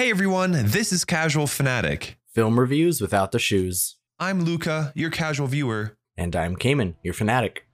Hey everyone, this is Casual Fanatic. Film reviews without the shoes. I'm Luca, your casual viewer. And I'm Cayman, your fanatic.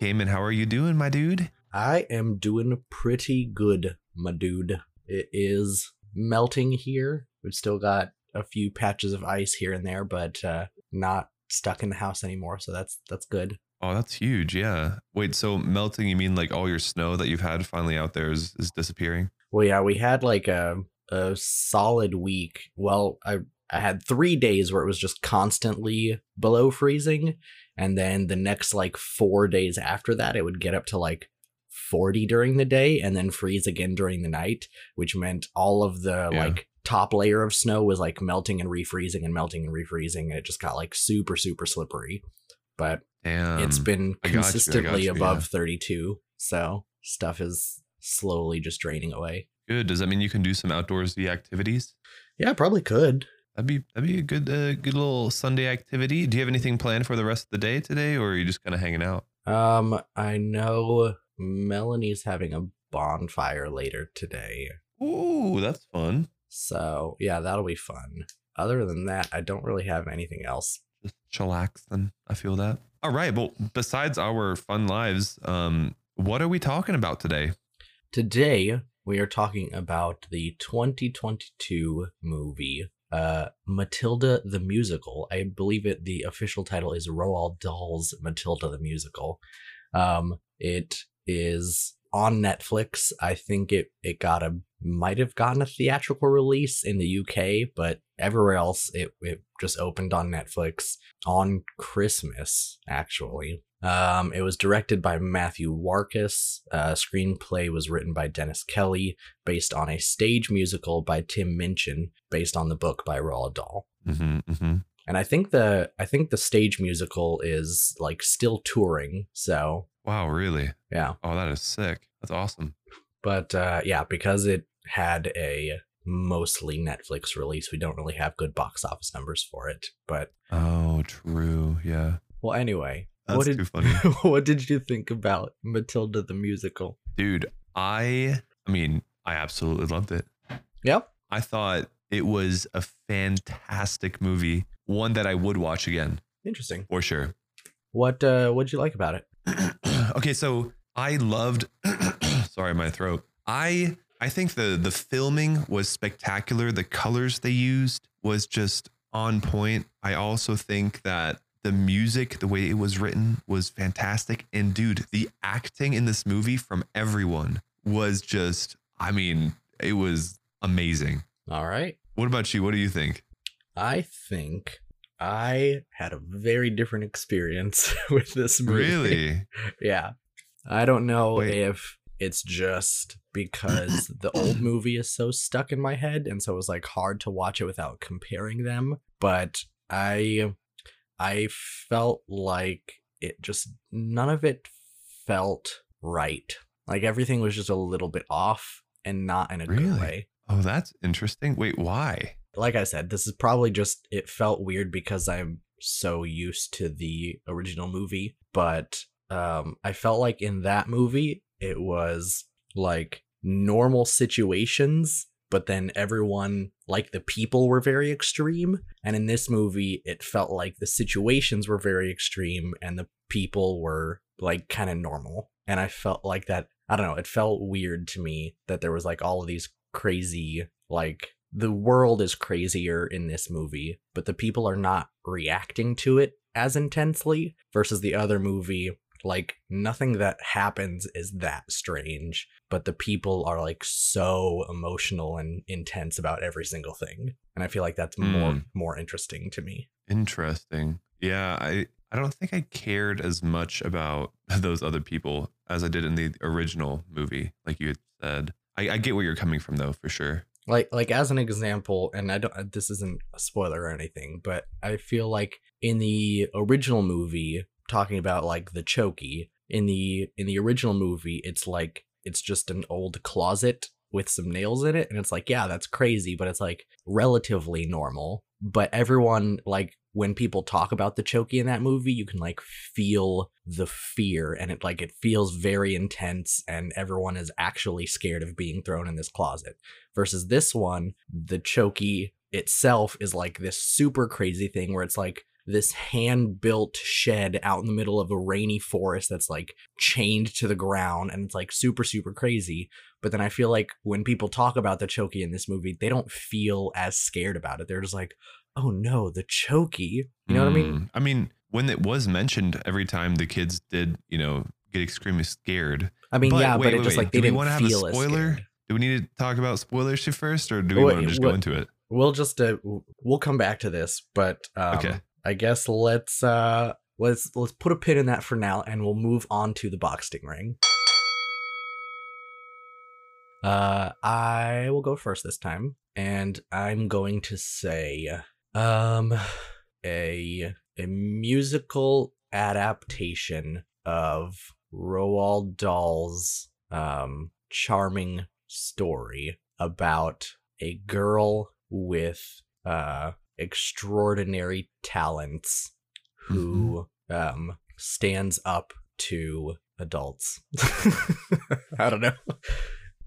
Cayman, how are you doing, my dude? I am doing pretty good, my dude. It is melting here. We've still got a few patches of ice here and there, but uh, not stuck in the house anymore. So that's that's good. Oh, that's huge. Yeah. Wait, so melting, you mean like all your snow that you've had finally out there is, is disappearing? Well, yeah, we had like a a solid week. Well, I I had three days where it was just constantly below freezing, and then the next like four days after that, it would get up to like 40 during the day and then freeze again during the night, which meant all of the Yeah. like top layer of snow was like melting and refreezing and melting and refreezing, and it just got like super super slippery. But Damn. it's been got you, consistently you, above yeah. 32, so stuff is slowly just draining away. good. Does that mean you can do some outdoorsy activities? Yeah, probably could. That'd be that'd be a good uh, good little Sunday activity. Do you have anything planned for the rest of the day today, or are you just kind of hanging out? Um, I know Melanie's having a bonfire later today. Ooh, that's fun. So, yeah, that'll be fun. Other than that, I don't really have anything else. Just chillax. Then I feel that. All right. Well, besides our fun lives, um, what are we talking about today? Today, we are talking about the 2022 movie uh Matilda the Musical. I believe it the official title is Roald Dahl's Matilda the Musical. Um it is on Netflix. I think it it got a might have gotten a theatrical release in the UK, but everywhere else it it just opened on Netflix on Christmas actually. Um, it was directed by Matthew Warchus. Uh, screenplay was written by Dennis Kelly, based on a stage musical by Tim Minchin, based on the book by Roald Dahl. Mm-hmm, mm-hmm. And I think the I think the stage musical is like still touring. So Wow, really? yeah, Oh, that is sick. That's awesome. but uh, yeah, because it had a mostly Netflix release, we don't really have good box office numbers for it. But Oh, true. Yeah. well, anyway, That's what did too funny. what did you think about Matilda the musical? Dude, I I mean, I absolutely loved it. Yep. I thought it was a fantastic movie, one that I would watch again Interesting. for sure. What uh what'd you like about it? okay, so I loved sorry, my throat. I I think the the filming was spectacular. The colors they used was just on point. I also think that the music, the way it was written, was fantastic. And dude, the acting in this movie from everyone was just, I mean, it was amazing. All right. What about you? What do you think? I think I had a very different experience with this movie. Really? Yeah. I don't know Wait. if it's just because the old movie is so stuck in my head and so it was like hard to watch it without comparing them, but I I felt like it just none of it felt right. Like everything was just a little bit off and not in a Really? good way. Oh, that's interesting. Wait, why? like I said, this is probably just it felt weird because I'm so used to the original movie, but um I felt like in that movie it was like normal situations, but then everyone like the people were very extreme, and in this movie it felt like the situations were very extreme and the people were like kind of normal. And I felt like that I don't know, it felt weird to me that there was like all of these crazy like the world is crazier in this movie, but the people are not reacting to it as intensely versus the other movie. Like, nothing that happens is that strange, but the people are like so emotional and intense about every single thing. And I feel like that's more Hmm. more interesting to me. Interesting. Yeah, I I don't think I cared as much about those other people as I did in the original movie, like you had said. I, I get where you're coming from though, for sure. like like as an example and i don't this isn't a spoiler or anything but i feel like in the original movie talking about like the chokey in the in the original movie it's like it's just an old closet with some nails in it and it's like yeah that's crazy but it's like relatively normal. But everyone like when people talk about the Chokey in that movie you can like feel the fear and it like it feels very intense and everyone is actually scared of being thrown in this closet. Versus this one the Chokey itself is like this super crazy thing where it's like this hand built shed out in the middle of a rainy forest that's like chained to the ground and it's like super super crazy but then i feel like when people talk about the chokey in this movie they don't feel as scared about it they're just like oh no the chokey you know what i mean Mm, I mean, when it was mentioned every time the kids did, you know, get extremely scared. i mean But yeah wait, but it wait, just wait. like they Do we didn't wanna have a spoiler? Do we need to talk about spoilers shit first, or do we want to just go into it? we'll just uh, we'll come back to this but um Okay. I guess let's uh let's let's put a pin in that for now and we'll move on to the boxing ring. Uh i will go first this time and i'm going to say um a a musical adaptation of Roald Dahl's um charming story about a girl with uh extraordinary talents who um stands up to adults. I don't know.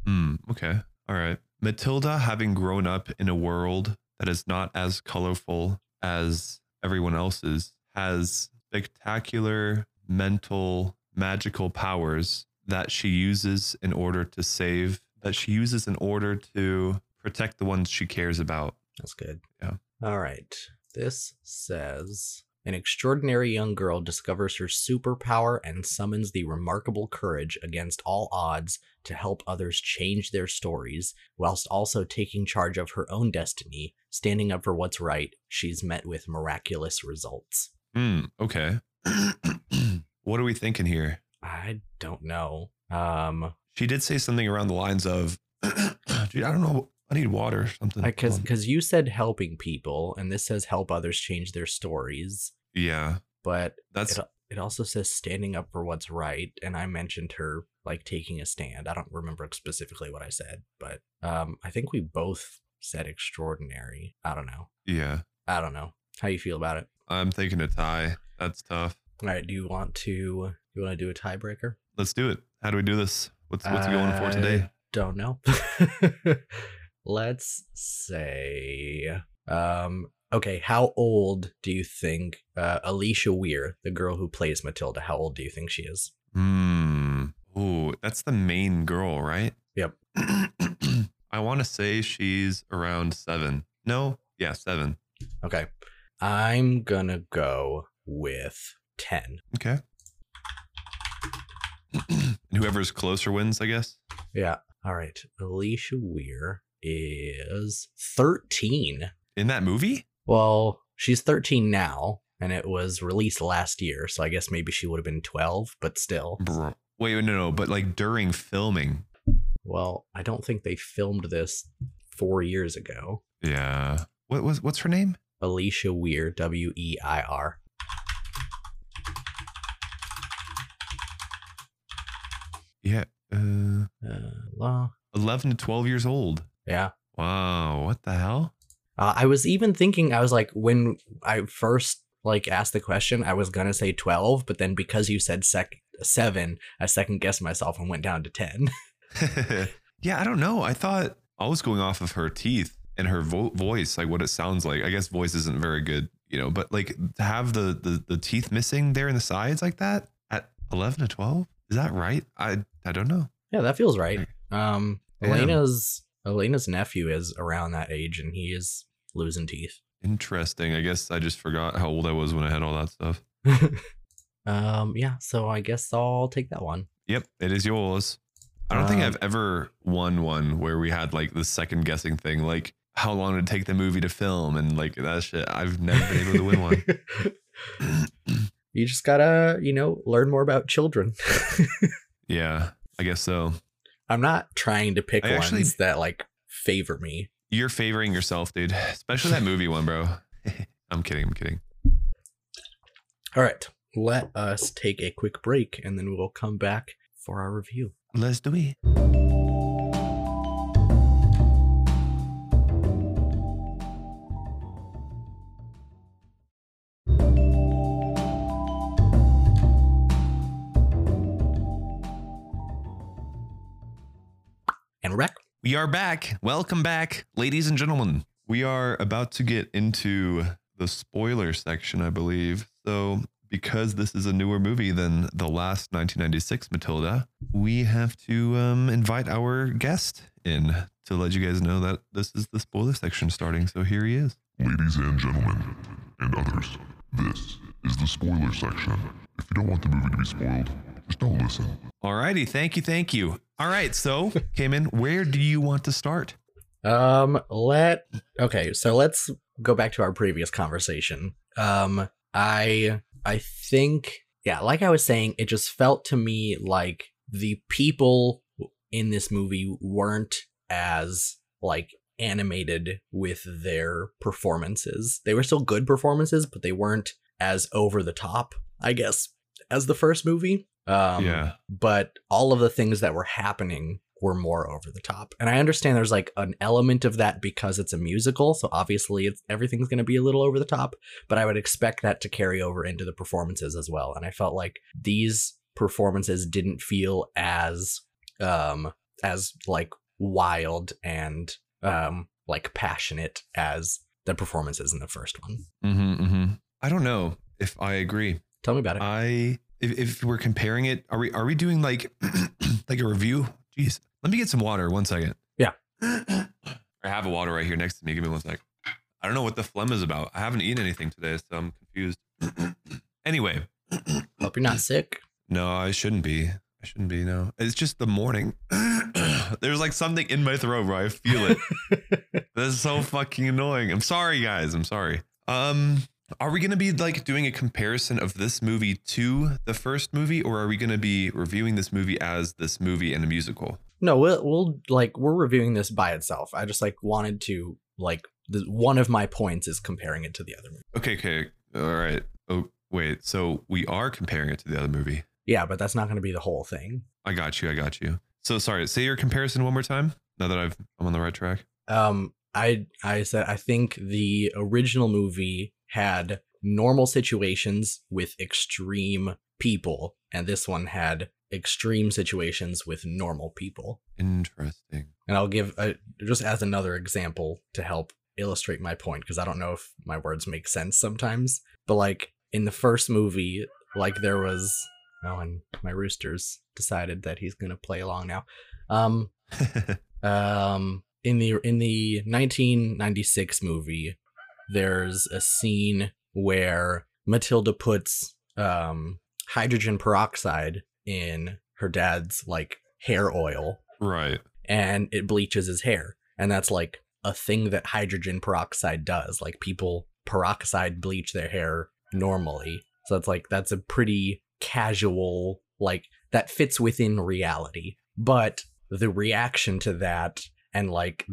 Hmm. Okay. All right. Matilda, having grown up in a world that is not as colorful as everyone else's, has spectacular mental magical powers that she uses in order to save, that she uses in order to protect the ones she cares about. That's good. Yeah. All right. This says an extraordinary young girl discovers her superpower and summons the remarkable courage against all odds to help others change their stories, whilst also taking charge of her own destiny, standing up for what's right. She's met with miraculous results. Hmm. Okay. what are we thinking here? I don't know. Um, She did say something around the lines of, Dude, I don't know. I need water or something. because Um, because you said helping people, and this says help others change their stories, yeah, but that's it, it also says standing up for what's right and i mentioned her like taking a stand i don't remember specifically what i said but um i think we both said extraordinary i don't know yeah. i don't know how you feel about it I'm thinking a tie. That's tough. all right do you want to you want to do a tiebreaker Let's do it. How do we do this? What's what's going for today? Don't know let's say um okay how old do you think uh alisha weir the girl who plays matilda how old do you think she is Hmm. Ooh, that's the main girl, right? Yep. I want to say she's around seven. No, yeah, seven. Okay. I'm gonna go with 10. Okay. and whoever's closer wins, I guess. Yeah. All right. Alisha Weir is 13. In that movie? Well, she's 13 now, and it was released last year, so I guess maybe she would have been 12, but still. Wait, no, no, but like during filming. Well, I don't think they filmed this four years ago. Yeah. What was what's her name? Alisha Weir, W E I R. Yeah. Uh, Uh, well, 11 to 12 years old. Yeah. Wow. What the hell? Uh, I was even thinking, I was like, when I first like asked the question, I was gonna say twelve, but then because you said sec seven, I second guessed myself and went down to ten. yeah, I don't know. I thought I was going off of her teeth and her vo- voice, like what it sounds like. I guess voice isn't very good, you know, but like to have the, the the teeth missing there in the sides like that at 11 to 12, is that right? I I don't know. yeah, that feels right. Um, Elena's Elena's nephew is around that age, and he is losing teeth. Interesting. I guess I just forgot how old I was when I had all that stuff. um, yeah. So I guess I'll take that one. Yep, it is yours. I don't think Um, I've ever won one where we had like the second guessing thing, like how long did it take the movie to film and like that shit. I've never been able to win one. you just gotta, you know, learn more about children. yeah, I guess so. I'm not trying to pick I ones actually- that like favor me. You're favoring yourself, dude. Especially that movie one, bro. I'm kidding. I'm kidding. All right, let us take a quick break and then we'll come back for our review. Let's do it. We are back. Welcome back, ladies and gentlemen. We are about to get into the spoiler section, I believe. So, because this is a newer movie than the last 1996 Matilda, we have to um, invite our guest in to let you guys know that this is the spoiler section starting. So, here he is. Ladies and gentlemen, and others, this is the spoiler section. If you don't want the movie to be spoiled, just don't listen. Alrighty. Thank you. Thank you. All right. So, Cayman, where do you want to start? Um, let okay, so let's go back to our previous conversation. Um, I I think yeah, like I was saying, it just felt to me like the people in this movie weren't as like animated with their performances. They were still good performances, but they weren't as over the top, I guess, as the first movie. Um, Yeah. But all of the things that were happening were more over the top. And I understand there's like an element of that because it's a musical, so obviously it's everything's going to be a little over the top, but I would expect that to carry over into the performances as well. And I felt like these performances didn't feel as um as like wild and um like passionate as the performances in the first one. Mm-hmm, mm-hmm. I don't know if I agree. Tell me about it. I if, if we're comparing it, are we are we doing like like a review? Jeez, let me get some water. One second. Yeah. I have a water right here next to me. Give me one sec. I don't know what the phlegm is about. I haven't eaten anything today, so I'm confused. anyway, Hope you're not sick. no, I shouldn't be. I shouldn't be. No, it's just the morning. There's like something in my throat where I feel it. This is so fucking annoying. I'm sorry, guys. I'm sorry. Um, are we gonna be like doing a comparison of this movie to the first movie, or are we gonna be reviewing this movie as this movie and a musical? No, we'll we'll like we're reviewing this by itself. I just like wanted to like the one of my points is comparing it to the other movie. Okay, okay, all right. Oh, wait. So we are comparing it to the other movie. Yeah, but that's not going to be the whole thing. I got you. I got you. So sorry. Say your comparison one more time. Now that I've I'm on the right track. Um, I I said I think the original movie had normal situations with extreme people, and this one had extreme situations with normal people. Interesting. And I'll give a, just as another example to help illustrate my point because I don't know if my words make sense sometimes. But like in the first movie, like there was oh, and my roosters decided that he's gonna play along now. Um, um, in the in the 1996 movie, there's a scene where Matilda puts um hydrogen peroxide in her dad's like hair oil right. and it bleaches his hair. And that's like a thing that hydrogen peroxide does. Like people peroxide bleach their hair normally. So it's like that's a pretty casual like that fits within reality. But the reaction to that and like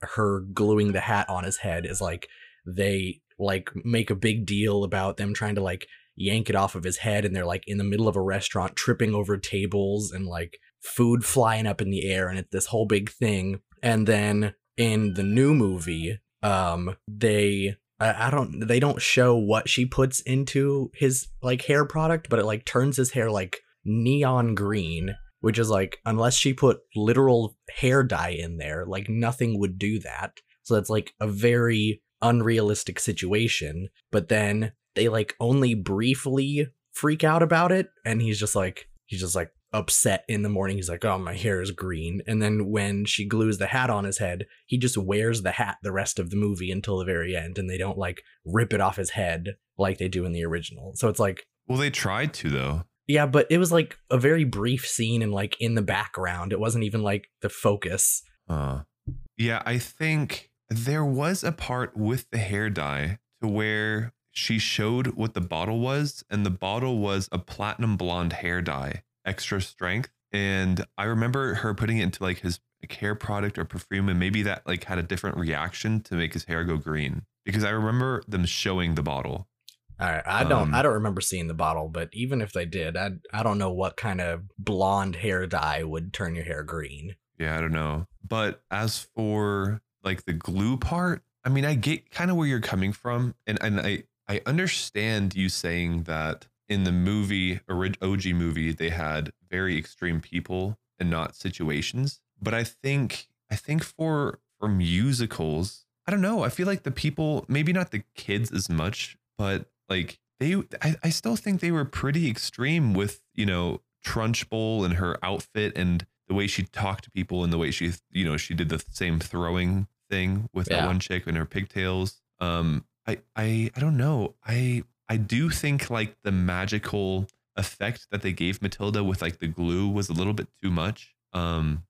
her gluing the hat on his head is like they like make a big deal about them trying to like yank it off of his head and they're like in the middle of a restaurant tripping over tables and like food flying up in the air and it's this whole big thing. And then in the new movie um they I, I don't they don't show what she puts into his like hair product but it like turns his hair like neon green which is like unless she put literal hair dye in there like nothing would do that. So that's like a very unrealistic situation but then they like only briefly freak out about it and he's just like he's just like upset in the morning. He's like oh my hair is green. And then when she glues the hat on his head he just wears the hat the rest of the movie until the very end and they don't like rip it off his head like they do in the original. So it's like Well, they tried to though. yeah but it was like a very brief scene and like in the background. It wasn't even like the focus. Uh, yeah, I think there was a part with the hair dye to where she showed what the bottle was, and the bottle was a platinum blonde hair dye, extra strength. And I remember her putting it into like his like, hair product or perfume, and maybe that like had a different reaction to make his hair go green. Because I remember them showing the bottle. All right, I don't Um, I don't remember seeing the bottle, but even if they did, I I don't know what kind of blonde hair dye would turn your hair green. Yeah, I don't know. But as for like the glue part, I mean, I get kind of where you're coming from, and and I I understand you saying that in the movie OG movie they had very extreme people and not situations. But I think I think for for musicals, I don't know. I feel like the people, maybe not the kids as much, but like they, I, I still think they were pretty extreme with you know Trunchbull and her outfit and the way she talked to people and the way she, you know, she did the same throwing thing with that one chick and her pigtails. Um, I, I, I don't know. I, I do think like the magical effect that they gave Matilda with like the glue was a little bit too much. Um,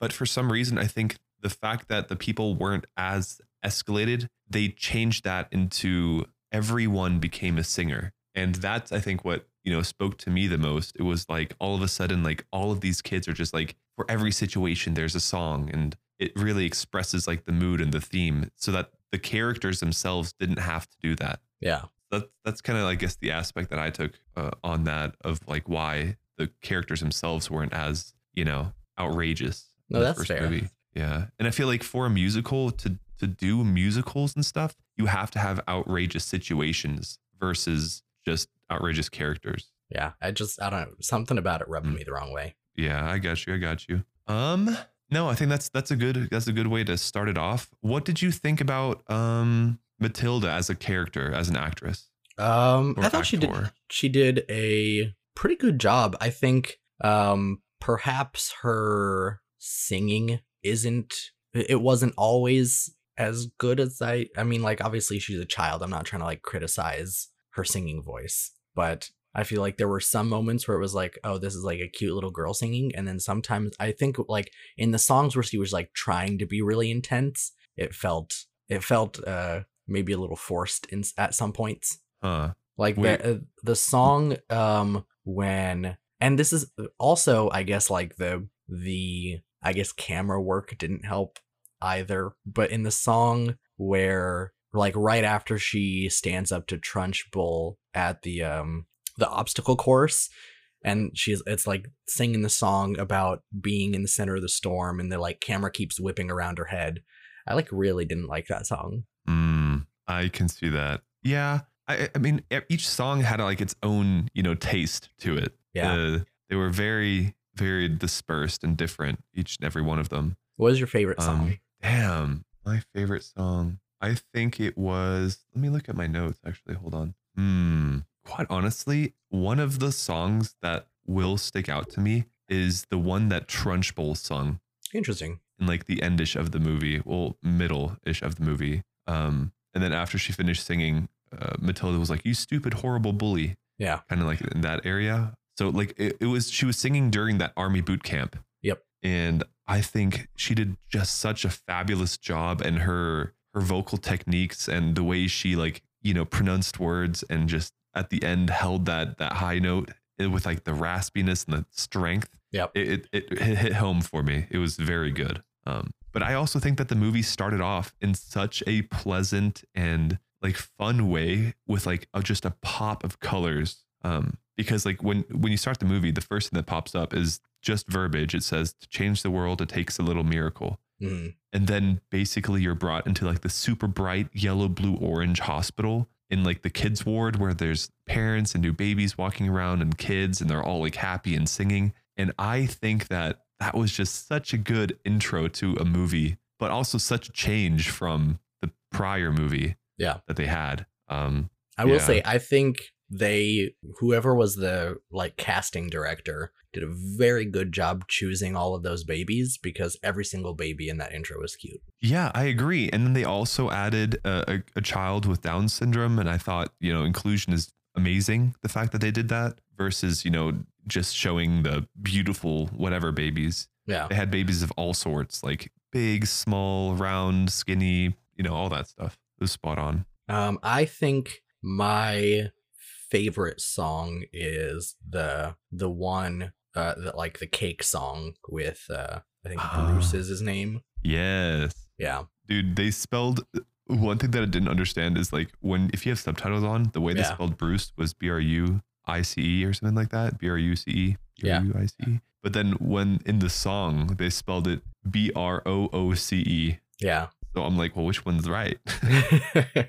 but for some reason, I think the fact that the people weren't as escalated, they changed that into everyone became a singer. And that's, I think, what, you know, spoke to me the most. It was like all of a sudden, like all of these kids are just like, for every situation, there's a song. And it really expresses like the mood and the theme so that the characters themselves didn't have to do that Yeah. that's that's kind of I guess the aspect that I took uh, on that of like why the characters themselves weren't as you know outrageous. No, that's first fair. Yeah, and I feel like for a musical to to do musicals and stuff, you have to have outrageous situations versus just outrageous characters. Yeah. I just I don't know. Something about it rubbed Mm. me the wrong way. Yeah, I got you. I got you. Um, no, I think that's that's a good that's a good way to start it off. What did you think about um Matilda as a character, as an actress? Um, I thought she did. She did a pretty good job. I think. Um, perhaps her singing isn't. It it wasn't always as good as I. I mean, like obviously she's a child. I'm not trying to like criticize her singing voice, but I feel like there were some moments where it was like, oh, this is like a cute little girl singing, and then sometimes I think like in the songs where she was like trying to be really intense, it felt it felt uh maybe a little forced in at some points Huh. like Wait. the uh, the song um when and this is also i guess like the the i guess camera work didn't help either but in the song where like right after she stands up to trunchbull at the um the obstacle course and she's it's like singing the song about being in the center of the storm and the like camera keeps whipping around her head i like really didn't like that song Mm, I can see that. Yeah. I, I mean, each song had like its own, you know, taste to it. Yeah. Uh, they were very, very dispersed and different, each and every one of them. what was your favorite song Um, damn. My favorite song. I think it was, let me look at my notes actually. Hold on. Hmm. Quite honestly, one of the songs that will stick out to me is the one that Trunchbull sung interesting in like the endish of the movie, well, middle ish of the movie. Um, and then after she finished singing, uh, Matilda was like, "You stupid, horrible bully," yeah kind of like in that area. So like it, it was, she was singing during that army boot camp. Yep. And I think she did just such a fabulous job, and her her vocal techniques and the way she like you know pronounced words and just at the end held that that high note eh, with like the raspiness and the strength Yep. it, it, it hit home for me. It was very good. Um, but I also think that the movie started off in such a pleasant and like fun way with like a, just a pop of colors. Um, because like when when you start the movie, the first thing that pops up is just verbiage. It says to change the world, it takes a little miracle. Mhm. And then basically you're brought into like the super bright yellow, blue, orange hospital in like the kids ward where there's parents and new babies walking around and kids and they're all like happy and singing. And I think that that was just such a good intro to a movie, but also such a change from the prior movie Yeah. that they had. Um, I will Yeah. say, I think they, whoever was the like casting director, did a very good job choosing all of those babies because every single baby in that intro was cute. Yeah, I agree. And then they also added a, a, a child with Down syndrome. And I thought, you know, inclusion is amazing. The fact that they did that versus, you know, just showing the beautiful whatever babies. Yeah. They had babies of all sorts, like big, small, round, skinny, you know, all that stuff. It was spot on. Um, I think my favorite song is the the one uh that like the cake song with uh I think Ah. Bruce is his name. Yes. Yeah. Dude, they spelled one thing that I didn't understand is like when if you have subtitles on, the way they Yeah. spelled Bruce was B R U I C E or something like that. B R U C E. Yeah. B R U I C E. But then when in the song they spelled it B R O O C E. Yeah. So I'm like, well, which one's right?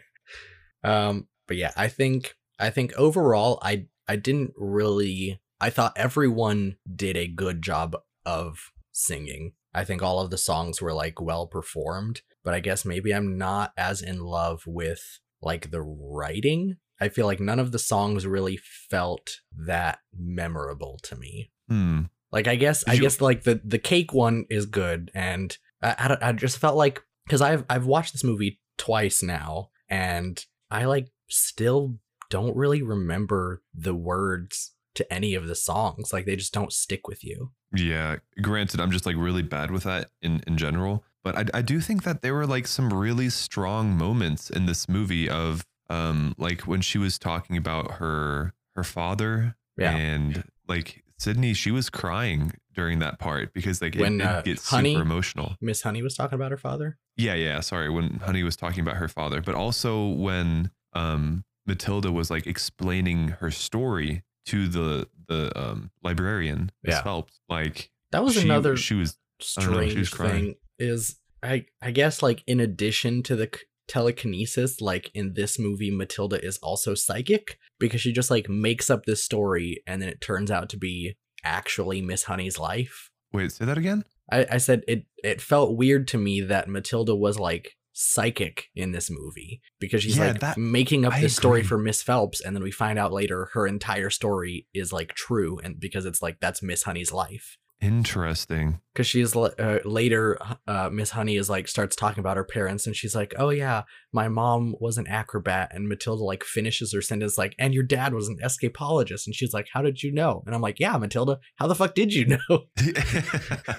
um but yeah i think i think overall i i didn't really i thought everyone did a good job of singing I think all of the songs were like well performed, but I guess maybe I'm not as in love with like the writing. I feel like none of the songs really felt that memorable to me. Hmm. Like I guess I guess like the the cake one is good, and I I, I just felt like because I've I've watched this movie twice now, and I like still don't really remember the words to any of the songs. Like they just don't stick with you. Yeah. Granted, I'm just like really bad with that in in general, but I I do think that there were like some really strong moments in this movie of um like when she was talking about her her father Yeah. and like Sydney, she was crying during that part because like it, When, it uh, gets Honey- super emotional. Miss Honey was talking about her father. Yeah, yeah. Sorry, when Honey was talking about her father, but also when um Matilda was like explaining her story to the the um librarian, Miss Yeah. Phelps. Like That was she, another She was I don't know, she was strange crying. thing. Is I I guess like in addition to the c- telekinesis, like in this movie, Matilda is also psychic because she just like makes up this story and then it turns out to be actually Miss Honey's life. Wait, say that again. I, I said it it felt weird to me that Matilda was like psychic in this movie because she's Yeah, like that- making up this story for Miss Phelps and then we find out later her entire story is like true and because it's like that's Miss Honey's life. Interesting. because she's uh, later uh, miss honey is like starts talking about her parents and she's like oh yeah my mom was an acrobat and matilda like finishes her sentence like and your dad was an escapologist and she's like how did you know? And i'm like yeah matilda how the fuck did you know?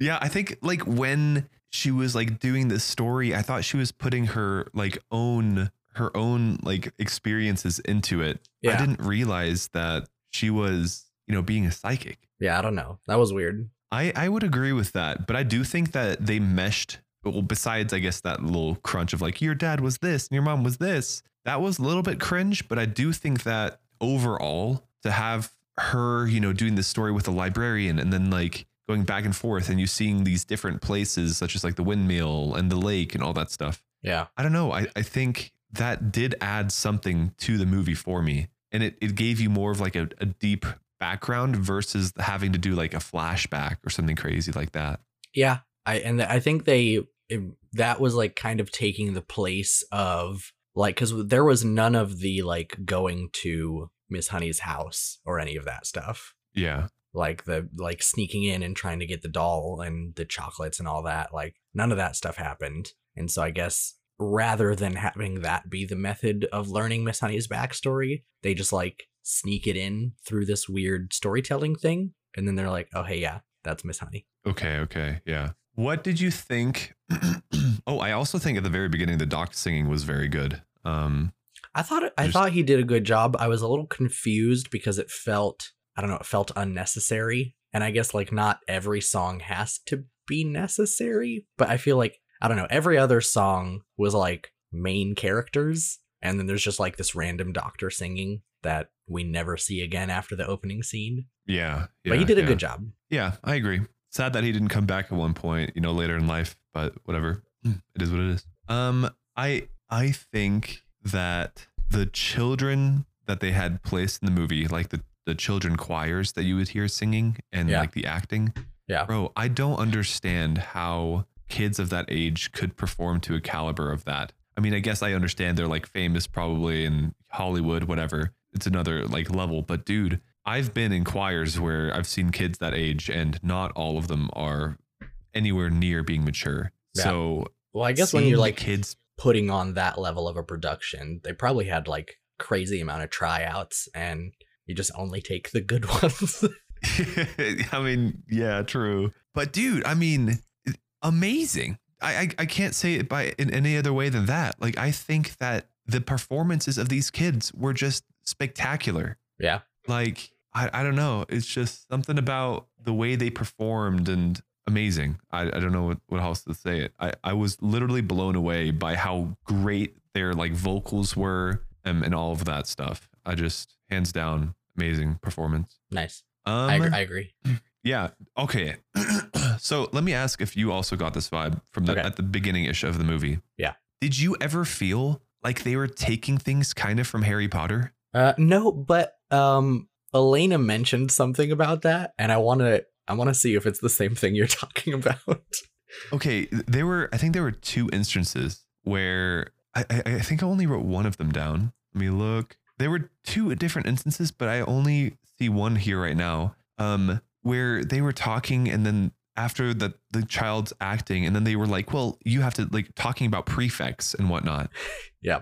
Yeah, I think like when she was like doing this story, I thought she was putting her like own her own like experiences into it. I didn't realize that she was, you know, being a psychic. yeah i don't know that was weird I I would agree with that, but I do think that they meshed. Well, besides, I guess that little crunch of like your dad was this and your mom was this. That was a little bit cringe, but I do think that overall to have her, you know, doing this story with a librarian and then like going back and forth and you seeing these different places such as like the windmill and the lake and all that stuff. yeah I don't know. I, I think that did add something to the movie for me. And it, it gave you more of like a, a deep background versus having to do like a flashback or something crazy like that. yeah i and i think they it, that was like kind of taking the place of like because there was none of the like going to miss honey's house or any of that stuff Yeah. Like the like sneaking in and trying to get the doll and the chocolates and all that like none of that stuff happened and so i guess rather than having that be the method of learning miss honey's backstory they just like sneak it in through this weird storytelling thing and then they're like oh hey yeah that's miss honey Okay. Okay. Yeah. What did you think? oh, I also think at the very beginning, the doc singing was very good. Um, i thought i Just- thought he did a good job i was a little confused because it felt i don't know it felt unnecessary and i guess like not every song has to be necessary but i feel like i don't know every other song was like main characters and then there's just like this random doctor singing that we never see again after the opening scene yeah. yeah but he did a yeah. good job Yeah, I agree. Sad that he didn't come back at one point, you know, later in life, but whatever. It is what it is. Um, I I think that the children that they had placed in the movie, like the the children choirs that you would hear singing and Yeah. like the acting. Yeah. Bro, I don't understand how kids of that age could perform to a caliber of that. I mean, I guess I understand they're like famous probably in Hollywood, whatever. It's another like level, but dude, I've been in choirs where I've seen kids that age and not all of them are anywhere near being mature. Yeah. So well i guess when you're like kids putting on that level of a production they probably had like crazy amount of tryouts and you just only take the good ones I mean, yeah, true. But dude, I mean, amazing. I, I I can't say it by in any other way than that. Like I think that the performances of these kids were just spectacular. yeah Like I, I don't know. It's just something about the way they performed and amazing. I, I don't know what, what else to say it. I, I was literally blown away by how great their like vocals were and, and all of that stuff. I just hands down amazing performance. nice Um I, agree, I agree yeah. Okay. so let me ask if you also got this vibe from the Okay. at the beginning ish of the movie. Yeah. Did you ever feel like they were taking things kind of from Harry Potter? Uh, no, but um, Elena mentioned something about that, and I want to I want to see if it's the same thing you're talking about. Okay, there were I think there were two instances where I, I, I think I only wrote one of them down. Let me look. There were two different instances, but I only see one here right now. Um, where they were talking and then after the the child's acting, and then they were like, "Well, you have to like talking about prefects and whatnot." Yeah.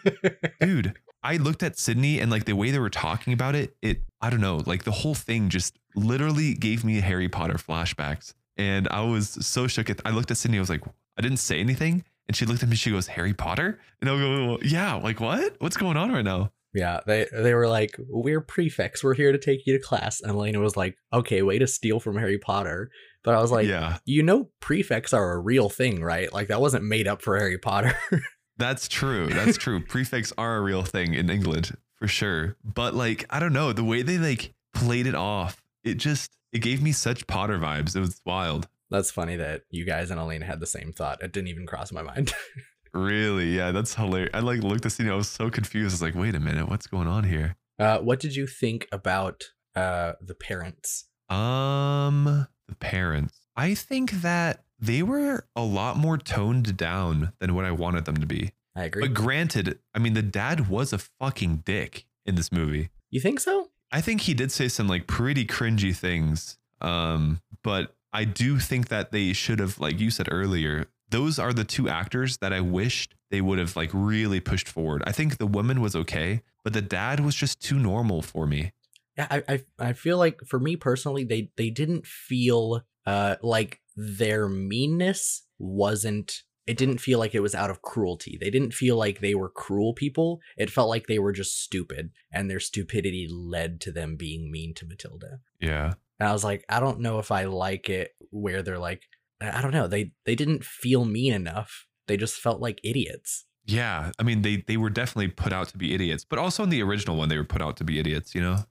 Dude, I looked at Sydney and like the way they were talking about it, it I don't know, like the whole thing just literally gave me Harry Potter flashbacks. And I was so shook at I looked at Sydney, I was like, I didn't say anything. And she looked at me, she goes, Harry Potter? And I go, Yeah, like what? What's going on right now? Yeah, they they were like, "We're prefects. We're here to take you to class." And Elena was like, "Okay, way to steal from Harry Potter." But I was like, yeah, "You know, prefects are a real thing, right? Like that wasn't made up for Harry Potter." that's true. That's true. Prefects are a real thing in England for sure. But like, I don't know, the way they like played it off, it just it gave me such Potter vibes. It was wild. That's funny that you guys and Elena had the same thought. It didn't even cross my mind. Really? Yeah, that's hilarious. I like looked at scene. I was so confused. I was like, wait a minute, what's going on here? uh, what did you think about uh, the parents? Um, the parents. I think that they were a lot more toned down than what I wanted them to be. I agree. But granted, I mean, the dad was a fucking dick in this movie. you think so? I think he did say some like pretty cringy things. Um, but I do think that they should have, like you said earlier, those are the two actors that I wished they would have like really pushed forward. I think the woman was okay, but the dad was just too normal for me. Yeah, I, I I feel like for me personally, they they didn't feel uh like their meanness wasn't. It didn't feel like it was out of cruelty. They didn't feel like they were cruel people. It felt like they were just stupid, and their stupidity led to them being mean to Matilda. Yeah. And I was like, I don't know if I like it where they're like, I don't know. They they didn't feel mean enough. They just felt like idiots. Yeah. I mean, they they were definitely put out to be idiots, but also in the original one, they were put out to be idiots, you know?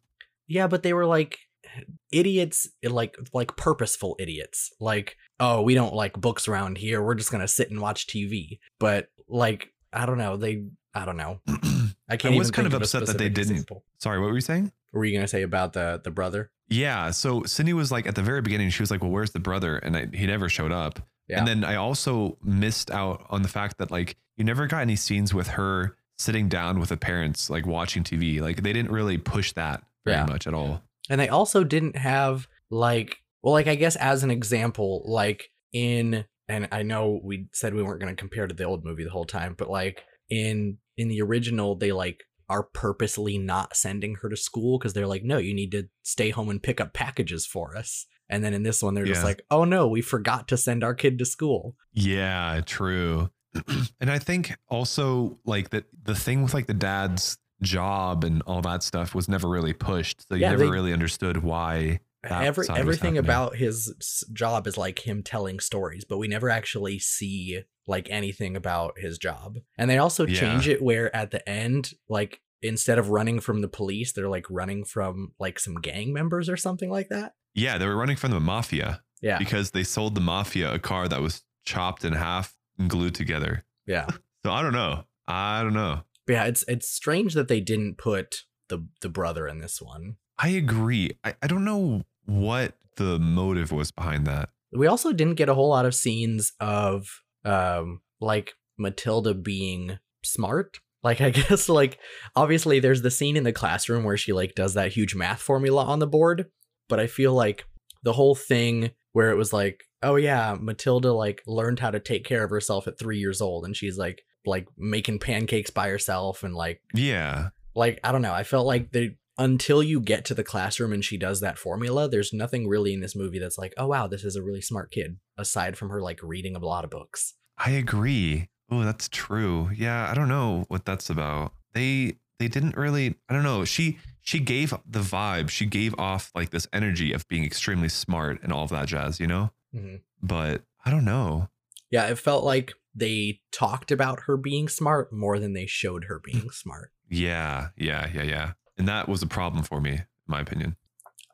Yeah, but they were like idiots, like like purposeful idiots. Like, oh, we don't like books around here. We're just gonna sit and watch TV. But like, I don't know. They, I don't know. I can't. I was even kind of upset that they didn't- example. Sorry, what were you saying? What were you gonna say about the the brother? Yeah. So Cindy was like at the very beginning, she was like, "Well, where's the brother?" And I, he never showed up. Yeah. And then I also missed out on the fact that like you never got any scenes with her sitting down with the parents, like watching TV. Like they didn't really push that very Yeah. much at all. And they also didn't have like well like I guess as an example like in and I know we said we weren't going to compare to the old movie the whole time but like in in the original they like are purposely not sending her to school cuz they're like no you need to stay home and pick up packages for us. And then in this one they're just like oh no we forgot to send our kid to school. Yeah, true. and I think also like that the thing with like the dad's job and all that stuff was never really pushed. So you Yeah, never they- really understood why Every everything about his job is like him telling stories, but we never actually see like anything about his job. And they also Yeah. change it where at the end, like instead of running from the police, they're like running from like some gang members or something like that. Yeah, they were running from the mafia Yeah, because they sold the mafia a car that was chopped in half and glued together. yeah, So I don't know. I don't know. but yeah. It's it's strange that they didn't put the the brother in this one. I agree. I, I don't know what the motive was behind that. We also didn't get a whole lot of scenes of um like Matilda being smart. Like I guess like obviously there's the scene in the classroom where she like does that huge math formula on the board, but I feel like the whole thing where it was like, oh yeah, Matilda like learned how to take care of herself at 3 years old and she's like like making pancakes by herself and like Yeah. like I don't know, I felt like they until you get to the classroom and she does that formula, there's nothing really in this movie that's like, oh wow, this is a really smart kid, aside from her like reading a lot of books. I agree. Oh, that's true. Yeah, I don't know what that's about. They they didn't really I don't know. She she gave the vibe. She gave off like this energy of being extremely smart and all of that jazz, you know? Mm-hmm. But I don't know. Yeah, it felt like they talked about her being smart more than they showed her being mm. smart. Yeah, yeah, yeah, yeah. And that was a problem for me, in my opinion.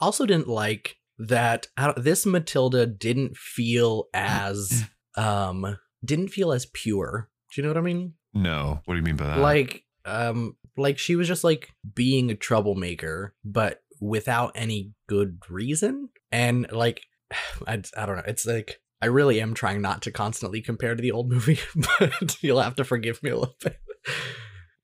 Also, didn't like that this Matilda didn't feel as um didn't feel as pure. Do you know what I mean? No. What do you mean by that? like um like she was just like being a troublemaker but without any good reason and like I, I don't know it's like i really am trying not to constantly compare to the old movie but you'll have to forgive me a little bit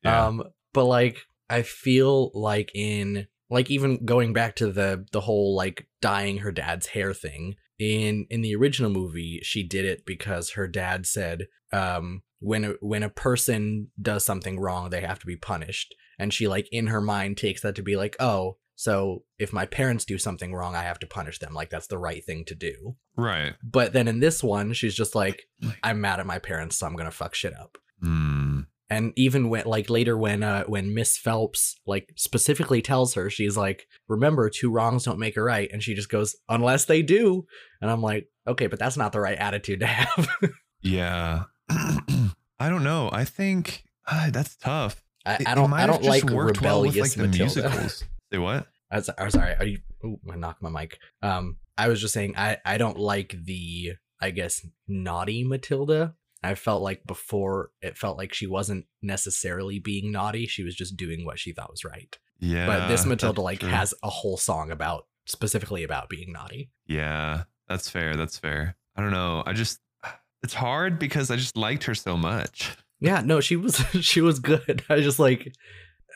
Yeah. um but like i feel like in like even going back to the the whole like dyeing her dad's hair thing in in the original movie she did it because her dad said um when a, when a person does something wrong they have to be punished and she like in her mind takes that to be like oh so if my parents do something wrong i have to punish them like that's the right thing to do right. but then in this one she's just like i'm mad at my parents so i'm gonna fuck shit up Hmm. And even when like later when uh when miss phelps like specifically tells her she's like remember two wrongs don't make a right and she just goes unless they do and i'm like okay but that's not the right attitude to have Yeah. I don't know. I think uh, that's tough. I, I don't i don't like worked well with, rebellious like, the Matilda. musicals. Say what? I was, I'm sorry. Are you? Oh, I knocked my mic. Um, I was just saying I I don't like the I guess naughty Matilda. I felt like before it felt like she wasn't necessarily being naughty. She was just doing what she thought was right. Yeah. but this Matilda like true. has a whole song about specifically about being naughty. Yeah, that's fair. That's fair. I don't know. I just it's hard because I just liked her so much. Yeah, no, she was she was good. I just like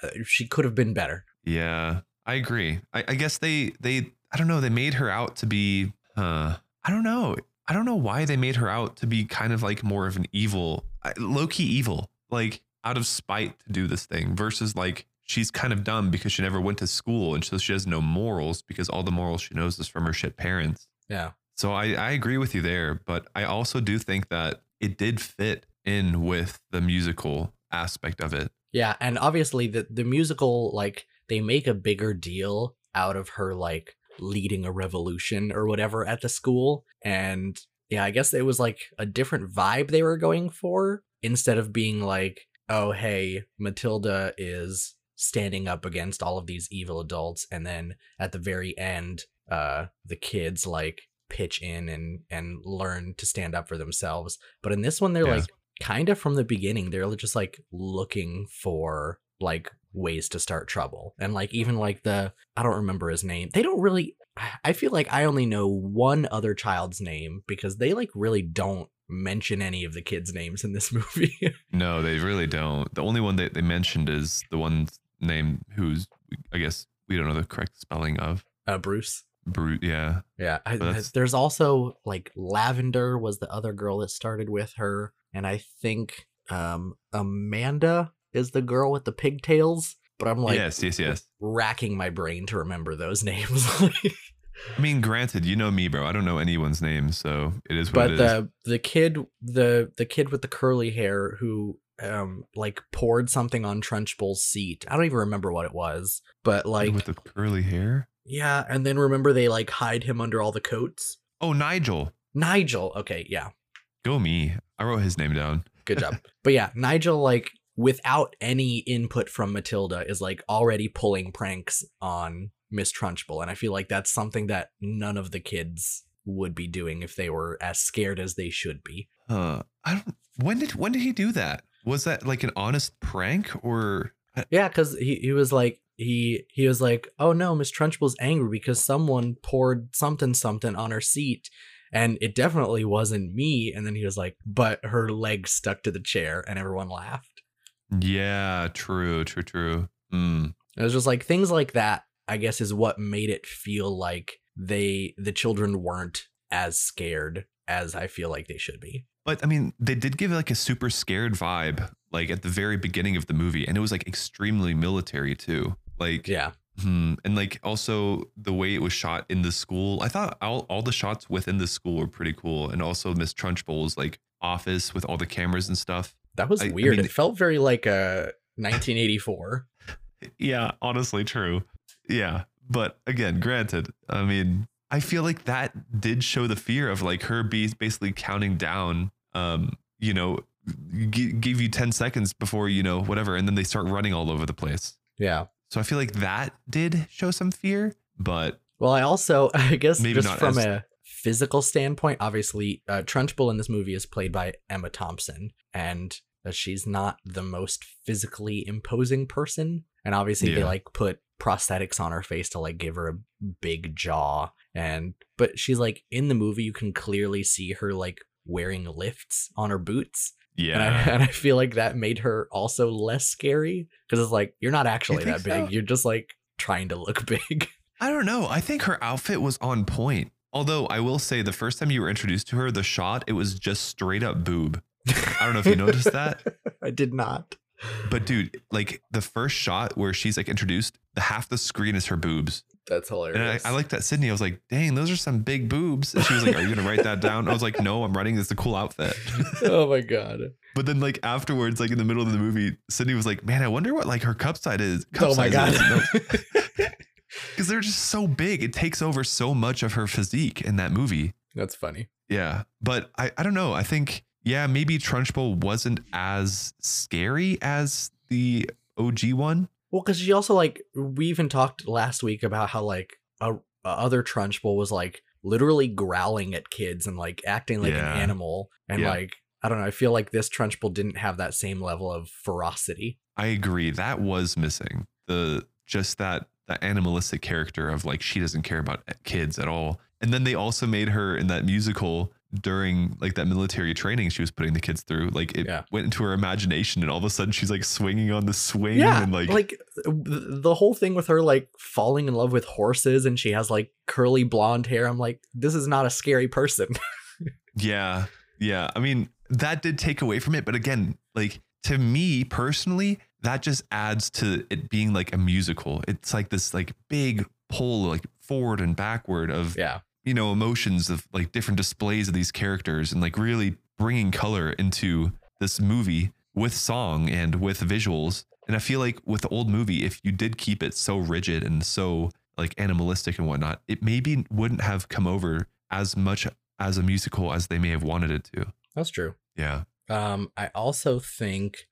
uh, she could have been better. Yeah, I agree. I, I guess they they I don't know. They made her out to be. Uh, I don't know. I don't know why they made her out to be kind of like more of an evil, low key evil, like out of spite to do this thing versus like she's kind of dumb because she never went to school and so she has no morals because all the morals she knows is from her shit parents. Yeah. So I, I agree with you there, but I also do think that it did fit in with the musical aspect of it. Yeah, and obviously the the musical like they make a bigger deal out of her like leading a revolution or whatever at the school and yeah, I guess it was like a different vibe they were going for instead of being like, "Oh, hey, Matilda is standing up against all of these evil adults." And then at the very end, uh the kids like pitch in and and learn to stand up for themselves. But in this one they're Yeah. like kind of from the beginning they're just like looking for like ways to start trouble and like even like the i don't remember his name they don't really i feel like i only know one other child's name because they like really don't mention any of the kids names in this movie No, they really don't. The only one that they mentioned is the one name who's, I guess, we don't know the correct spelling of. uh bruce Brute. Yeah. yeah I, there's also like lavender was the other girl that started with her and i think um amanda is the girl with the pigtails but i'm like yes, yes, yes. racking my brain to remember those names I mean, granted, you know me, bro. I don't know anyone's name, so it is what but it is. the the kid the the kid with the curly hair who um like poured something on Trunchbull's seat. I don't even remember what it was, but like with the curly hair. yeah, and then remember they like hide him under all the coats. Oh, Nigel. Nigel, okay, yeah, Go me. I wrote his name down. good job. but yeah, Nigel like without any input from Matilda is like already pulling pranks on Miss Trunchbull, and I feel like that's something that none of the kids would be doing if they were as scared as they should be. Uh, I don't. When did when did he do that? Was that like an honest prank or? Yeah, because he, he was like he he was like, oh no, Miss Trunchbull's angry because someone poured something something on her seat, and it definitely wasn't me. And then he was like, but her leg stuck to the chair, and everyone laughed. Yeah, true, true, true. Mm. It was just like things like that. I guess is what made it feel like they the children weren't as scared as I feel like they should be. But I mean, they did give like a super scared vibe, like at the very beginning of the movie, and it was like extremely military too. Like, Yeah, hmm, and like also the way it was shot in the school. I thought all, all the shots within the school were pretty cool, and also Miss Trunchbull's like office with all the cameras and stuff. That was I- I weird. mean- it felt very like a 1984. Yeah, honestly, true. Yeah, but again, granted, I mean, I feel like that did show the fear of like her be basically counting down. Um, you know, g- give you ten seconds before you know whatever, and then they start running all over the place. Yeah. So I feel like that did show some fear, but Well, I also, I guess, Maybe just from as- a physical standpoint, obviously, uh, Trunchbull in this movie is played by Emma Thompson, and uh, she's not the most physically imposing person. And obviously, they like put prosthetics on her face to like give her a big jaw and but she's like in the movie you can clearly see her like wearing lifts on her boots and, I, Yeah. and I feel like that made her also less scary because it's like you're not actually think that big so? you're just like trying to look big I don't know. I think her outfit was on point. Although I will say the first time you were introduced to her, the shot, it was just straight up boob. I don't know if you noticed that. i did not But dude, like the first shot where she's like introduced, the half the screen is her boobs. that's hilarious. And I, hilarious I looked at Sydney. I was like, dang, those are some big boobs. And she was like, Are you gonna write that down? I was like, No, I'm writing this. It's a cool outfit. oh my god But then like afterwards, like in the middle of the movie, Sydney was like, Man, I wonder what like her cup side is. Cup oh my god is." Because they're just so big. It takes over so much of her physique in that movie. that's funny Yeah. But I, I don't know. I think, yeah, maybe Trunchbull wasn't as scary as the OG one. Well, because she also like we even talked last week about how like a, a other Trunchbull was like literally growling at kids and like acting like Yeah. an animal, and Yeah. like I don't know. I feel like this Trunchbull didn't have that same level of ferocity. I agree. That was missing. The just that that animalistic character of like she doesn't care about eh, kids at all. And then they also made her in that musical during like that military training she was putting the kids through. Like it Yeah. went into her imagination, and all of a sudden she's like swinging on the swing Yeah, and like, like the whole thing with her like falling in love with horses and she has like curly blonde hair. I'm like, this is not a scary person. Yeah. Yeah. I mean, that did take away from it. But again, like to me personally, that just adds to it being like a musical. It's like this like big pull like forward and backward of, yeah, you know, emotions of like different displays of these characters and like really bringing color into this movie with song and with visuals. And I feel like with the old movie, if you did keep it so rigid and so like animalistic and whatnot, it maybe wouldn't have come over as much as a musical as they may have wanted it to. that's true. Yeah. Um, I also think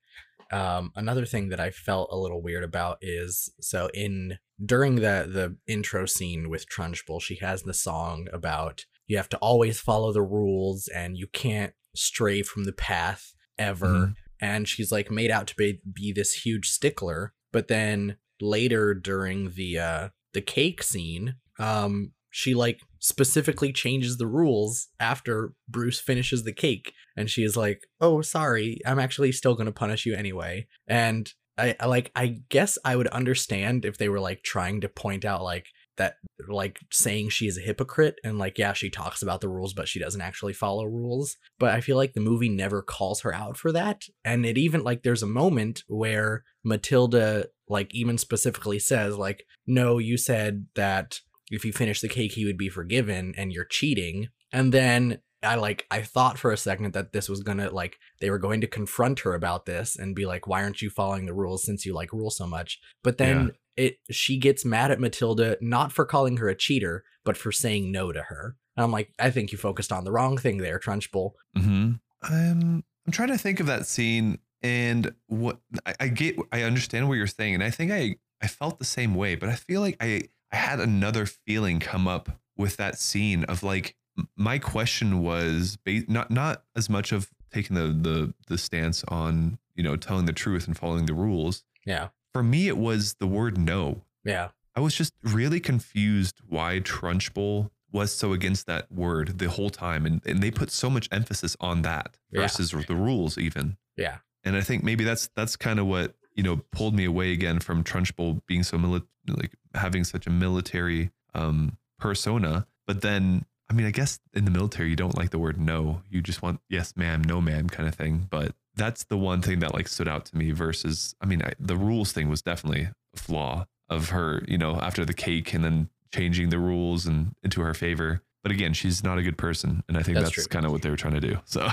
um, another thing that I felt a little weird about is so in during the the intro scene with Trunchbull, she has the song about you have to always follow the rules and you can't stray from the path ever. Mhm. And she's like made out to be, be this huge stickler, but then later during the uh the cake scene, um, she like specifically changes the rules after Bruce finishes the cake and she is like, "Oh, sorry, I'm actually still going to punish you anyway." And I, I like I guess I would understand if they were like trying to point out like that like saying she is a hypocrite and like yeah, she talks about the rules but she doesn't actually follow rules. But I feel like the movie never calls her out for that. And it even like there's a moment where Matilda like even specifically says like, "No, you said that if you finish the cake he would be forgiven and you're cheating." And then I like I thought for a second that this was gonna like they were going to confront her about this and be like, why aren't you following the rules since you like rule so much? But then it she gets mad at Matilda not for calling her a cheater, but for saying no to her. And I'm like, I think you focused on the wrong thing there, Trunchbull. hmm I'm I'm trying to think of that scene and what I, I get. I understand what you're saying, and I think I I felt the same way. But I feel like I I had another feeling come up with that scene of like my question was ba- not not as much of taking the the the stance on you know telling the truth and following the rules. Yeah. For me, it was the word no. Yeah. I was just really confused why Trunchbull was so against that word the whole time. And, and they put so much emphasis on that Yeah. versus the rules even. Yeah. And I think maybe that's that's kind of what, you know, pulled me away again from Trunchbull being so mili- like having such a military um persona. But then I mean, I guess in the military you don't like the word no. You just want yes ma'am, no ma'am kind of thing. But that's the one thing that like stood out to me versus I mean, I, the rules thing was definitely a flaw of her, you know, after the cake and then changing the rules and into her favor. But again, she's not a good person, and I think That's that's, kind of what they were trying to do. So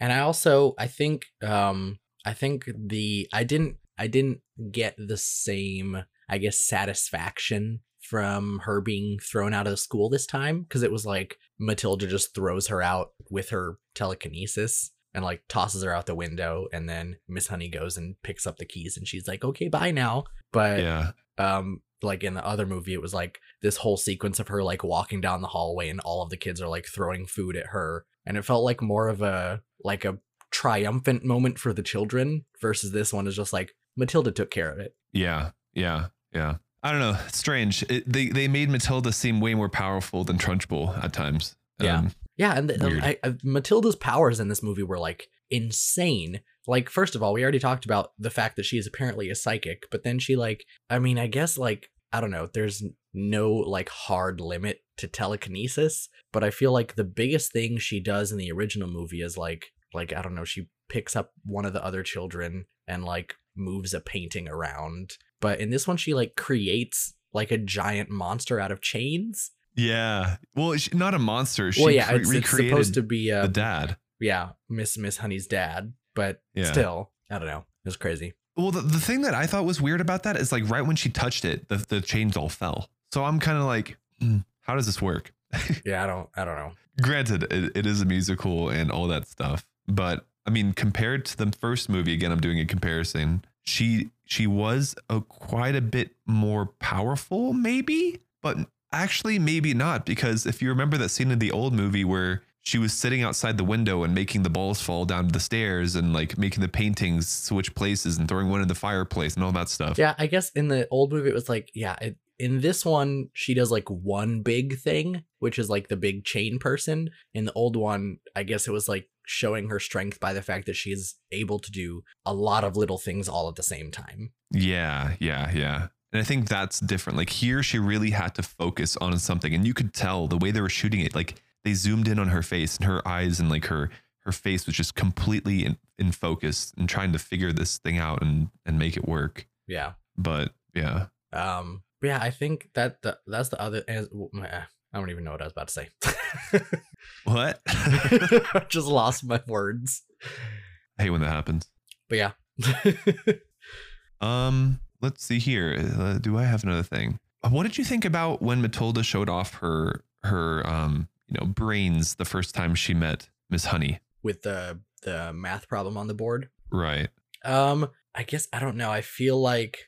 And I also I think um I think the I didn't I didn't get the same I guess satisfaction from her being thrown out of school this time because it was like Matilda just throws her out with her telekinesis and like tosses her out the window and then Miss Honey goes and picks up the keys and she's like okay bye now. But yeah, um like in the other movie it was like this whole sequence of her like walking down the hallway and all of the kids are like throwing food at her and it felt like more of a like a triumphant moment for the children versus this one is just like matilda took care of it yeah, yeah, yeah. I don't know. It's strange. It, they they made Matilda seem way more powerful than Trunchbull at times. Yeah. Um, Yeah, and the. I, I, Matilda's powers in this movie were like insane. Like, first of all, we already talked about the fact that she is apparently a psychic, but then she like, I mean, I guess like I don't know. There's no like hard limit to telekinesis, but I feel like the biggest thing she does in the original movie is like, like I don't know, she picks up one of the other children and like moves a painting around. But in this one, she like creates like a giant monster out of chains. yeah. Well, she, not a monster. She well, yeah, it's, it's supposed to be uh, the dad. yeah, Miss Miss Honey's dad, but Yeah. still, I don't know. It was crazy. Well, the, the thing that I thought was weird about that is like right when she touched it, the, the chains all fell. So I'm kind of like, hmm, how does this work? Yeah, I don't I don't know. Granted, it, it is a musical and all that stuff, but I mean, compared to the first movie, again, I'm doing a comparison. She she was a quite a bit more powerful, maybe, but actually maybe not because if you remember that scene in the old movie where she was sitting outside the window and making the balls fall down the stairs and like making the paintings switch places and throwing one in the fireplace and all that stuff. Yeah, I guess in the old movie it was like, yeah, it, in this one she does like one big thing, which is like the big chain person. In the old one, I guess it was like showing her strength by the fact that she's able to do a lot of little things all at the same time. Yeah, yeah, yeah. And I think that's different. Like here, she really had to focus on something, and you could tell the way they were shooting it. Like they zoomed in on her face and her eyes, and like her her face was just completely in, in focus and trying to figure this thing out and and make it work. Yeah. But yeah, Um yeah, I think that the, that's the other I don't even know what I was about to say. what? Just lost my words. I hate when that happens. But yeah. Um, let's see here. Uh, do I have another thing? Uh, What did you think about when Matilda showed off her her um you know brains the first time she met Miss Honey? With the the math problem on the board. Right. Um, I guess I don't know. I feel like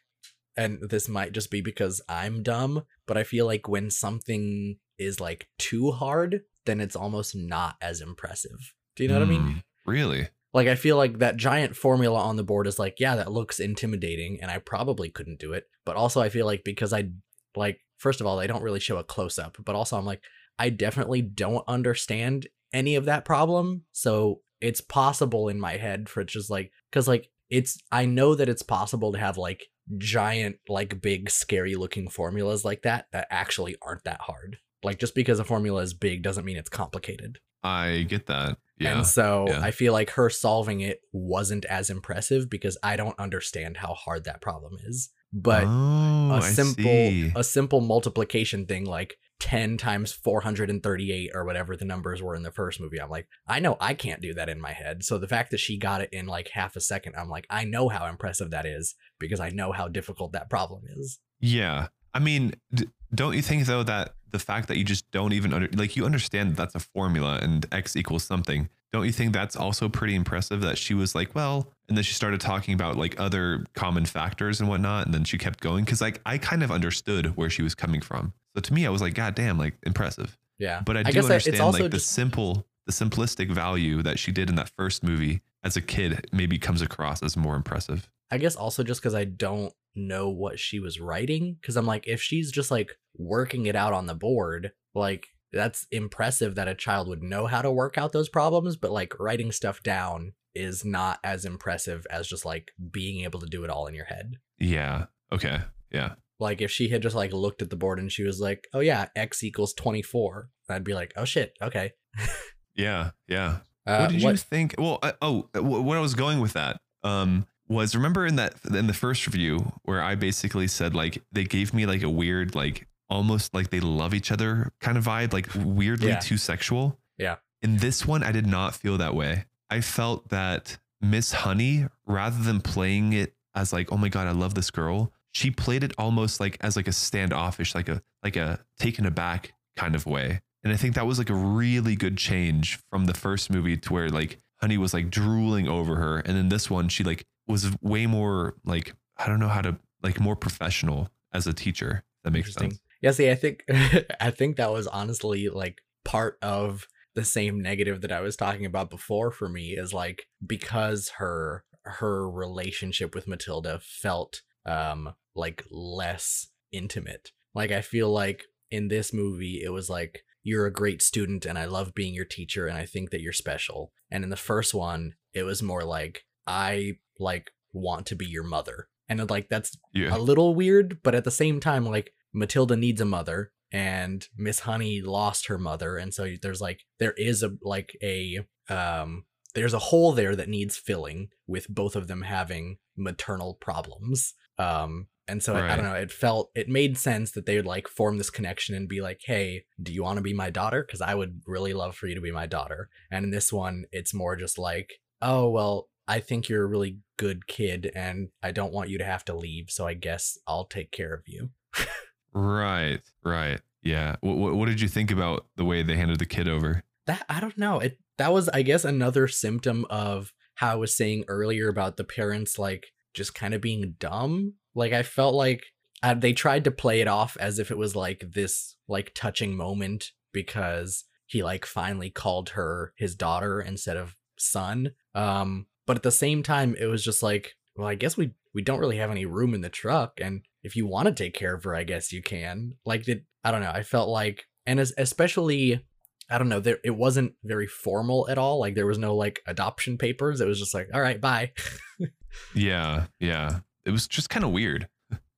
and this might just be because I'm dumb, but I feel like when something is like too hard, then it's almost not as impressive. Do you know what I mean? Hmm, Really? Like I feel like that giant formula on the board is like, yeah, that looks intimidating and I probably couldn't do it. But also I feel like because I like first of all, they don't really show a close up, but also I'm like I definitely don't understand any of that problem. So it's possible in my head for just like cuz like it's I know that it's possible to have like giant like big scary looking formulas like that that actually aren't that hard. Like just because a formula is big doesn't mean it's complicated. I get that. Yeah. And so yeah. I feel like her solving it wasn't as impressive because I don't understand how hard that problem is. But oh, a simple a simple multiplication thing like 10 times 438 or whatever the numbers were in the first movie. I'm like, I know I can't do that in my head. So the fact that she got it in like half a second, I'm like, I know how impressive that is because I know how difficult that problem is. Yeah. I mean, d- don't you think though that the fact that you just don't even under, like you understand that that's a formula and x equals something. Don't you think that's also pretty impressive that she was like, well, and then she started talking about like other common factors and whatnot, and then she kept going because like I kind of understood where she was coming from. So to me, I was like, God damn, like impressive. Yeah. But I do guess understand like the simple, the simplistic value that she did in that first movie as a kid maybe comes across as more impressive. I guess also just because I don't know what she was writing. Because I'm like, if she's just like working it out on the board, like that's impressive that a child would know how to work out those problems. But like writing stuff down is not as impressive as just like being able to do it all in your head. Yeah. Okay. Yeah. Like if she had just like looked at the board and she was like, oh yeah, x equals 24, I'd be like, oh shit, okay. Yeah. Yeah. Uh, what did you think? Well, I, oh, wh- what I was going with that um, was remember in that in the first review where I basically said like they gave me like a weird like almost like they love each other kind of vibe, like weirdly Yeah. too sexual. Yeah. In this one, I did not feel that way. I felt that Miss Honey, rather than playing it as like, oh my god, I love this girl, she played it almost like as like a standoffish, like a like a taken aback kind of way. And I think that was like a really good change from the first movie to where like Honey was like drooling over her. And then this one, she like was way more like, I don't know how to like more professional as a teacher. That makes sense. Yeah, see, I think I think that was honestly like part of the same negative that I was talking about before for me is like because her her relationship with Matilda felt um like less intimate. Like I feel like in this movie it was like you're a great student and I love being your teacher and I think that you're special. And in the first one, it was more like I like want to be your mother. And like that's Yeah. a little weird, but at the same time, like Matilda needs a mother, and Miss Honey lost her mother, and so there's like there is a like a um there's a hole there that needs filling with both of them having maternal problems. Um and so I, I don't know, it felt it made sense that they would like form this connection and be like, "Hey, do you want to be my daughter? Cuz I would really love for you to be my daughter." And in this one, it's more just like, "Oh, well, I think you're a really good kid and I don't want you to have to leave, so I guess I'll take care of you." Right. Right. Yeah. What, what did you think about the way they handed the kid over? That I don't know. It that was I guess another symptom of how I was saying earlier about the parents like just kind of being dumb. Like I felt like uh, they tried to play it off as if it was like this like touching moment because he like finally called her his daughter instead of son. Um but at the same time it was just like well I guess we we don't really have any room in the truck and if you want to take care of her I guess you can. Like it I don't know. I felt like and as, especially I don't know, there it wasn't very formal at all. Like there was no like adoption papers. It was just like, all right, bye. Yeah. Yeah. It was just kind of weird.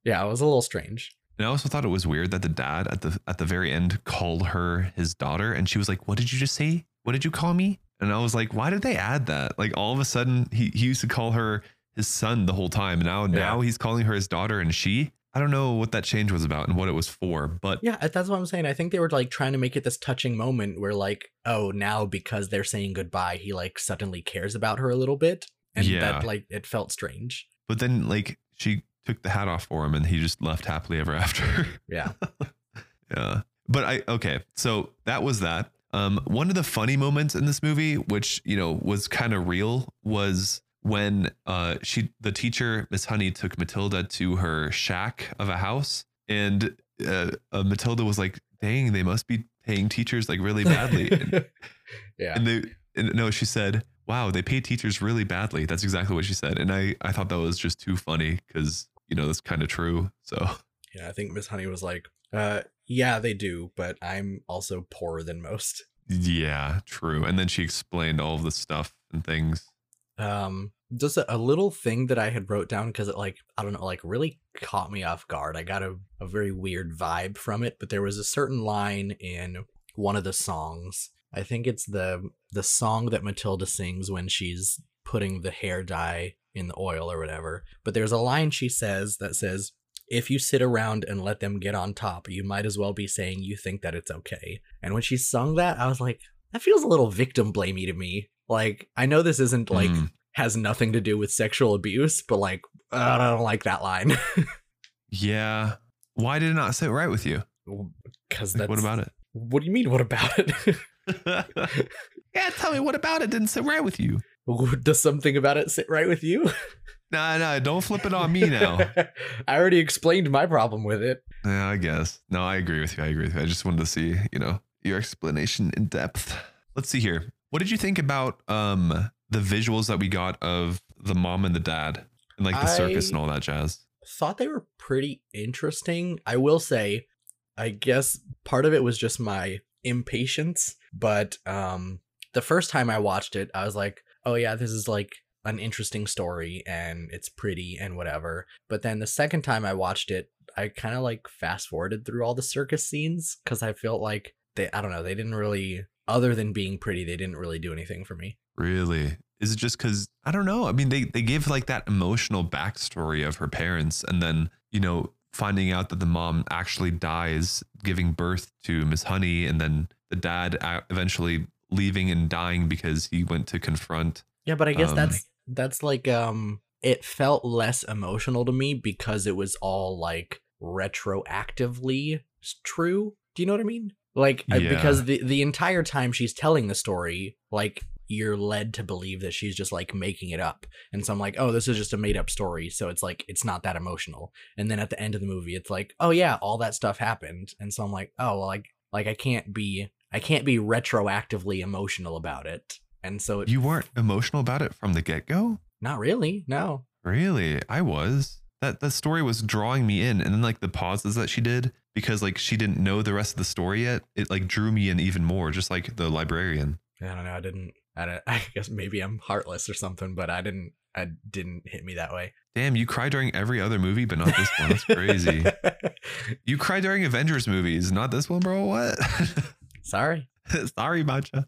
yeah, it was a little strange. And I also thought it was weird that the dad at the at the very end called her his daughter, and she was like, "What did you just say? What did you call me?" And I was like, "Why did they add that? Like all of a sudden, he he used to call her his son the whole time, and now now he's calling her his daughter, and she." I don't know what that change was about and what it was for, but Yeah, uh, that's what I'm saying. I think they were like trying to make it this touching moment where like, oh, now because they're saying goodbye, he like suddenly cares about her a little bit. And Yeah. that like it felt strange. but then like she took the hat off for him, and he just left happily ever after. Yeah. Yeah. But I okay, so that was that. Um one of the funny moments in this movie which, you know, was kind of real was when uh she the teacher Miss Honey took Matilda to her shack of a house and uh, uh Matilda was like, "Dang, they must be paying teachers like really badly." and, yeah. and they and no, she said, "Wow, they pay teachers really badly." That's exactly what she said. And I I thought that was just too funny cuz you know, that's kind of true. So, Yeah, I think Miss Honey was like, uh, yeah, they do, but I'm also poorer than most. yeah, true. And then she explained all of the stuff and things. um just a, a little thing that i had wrote down because it like i don't know like really caught me off guard i got a, a very weird vibe from it but there was a certain line in one of the songs i think it's the the song that matilda sings when she's putting the hair dye in the oil or whatever but there's a line she says that says if you sit around and let them get on top you might as well be saying you think that it's okay and when she sung that i was like that feels a little victim blamey to me like i know this isn't like Mm. has nothing to do with sexual abuse, but like I don't like that line Yeah. Why did it not sit right with you? because Like, what about it? What do you mean? What about it? yeah, tell me what about it didn't sit right with you. Does something about it sit right with you? Nah, nah, don't flip it on me now. I already explained my problem with it. yeah, I guess. No, I agree with you. I agree with you. I just wanted to see, you know, your explanation in depth. Let's see here. What did you think about um the visuals that we got of the mom and the dad and like the circus and all that jazz? Thought they were pretty interesting. I will say, I guess part of it was just my impatience, but um the first time I watched it, I was like, "Oh yeah, this is like an interesting story and it's pretty and whatever." But then the second time I watched it, I kind of like fast forwarded through all the circus scenes cuz I felt like they I don't know, they didn't really other than being pretty, they didn't really do anything for me. Really? Is it just because I don't know? I mean, they they give like that emotional backstory of her parents, and then you know finding out that the mom actually dies giving birth to Miss Honey, and then the dad eventually leaving and dying because he went to confront. Yeah, but I guess Um, that's that's like um it felt less emotional to me because it was all like retroactively true. Do you know what I mean? Like Yeah. because the the entire time she's telling the story, like you're led to believe that she's just like making it up. And so I'm like, "Oh, this is just a made up story." So it's like it's not that emotional. And then at the end of the movie, it's like, "Oh yeah, all that stuff happened." And so I'm like, "Oh, well like like I can't be I can't be retroactively emotional about it." And so it You weren't emotional about it from the get go. not really. No. Really, I was. that the story was drawing me in and then like the pauses that she did because like she didn't know the rest of the story yet it like drew me in even more just like the librarian I don't know. I didn't. I don't. I guess maybe I'm heartless or something, but I didn't. I didn't hit me that way. damn you cry during every other movie but not this one that's crazy you cry during avengers movies not this one bro what Sorry. sorry matcha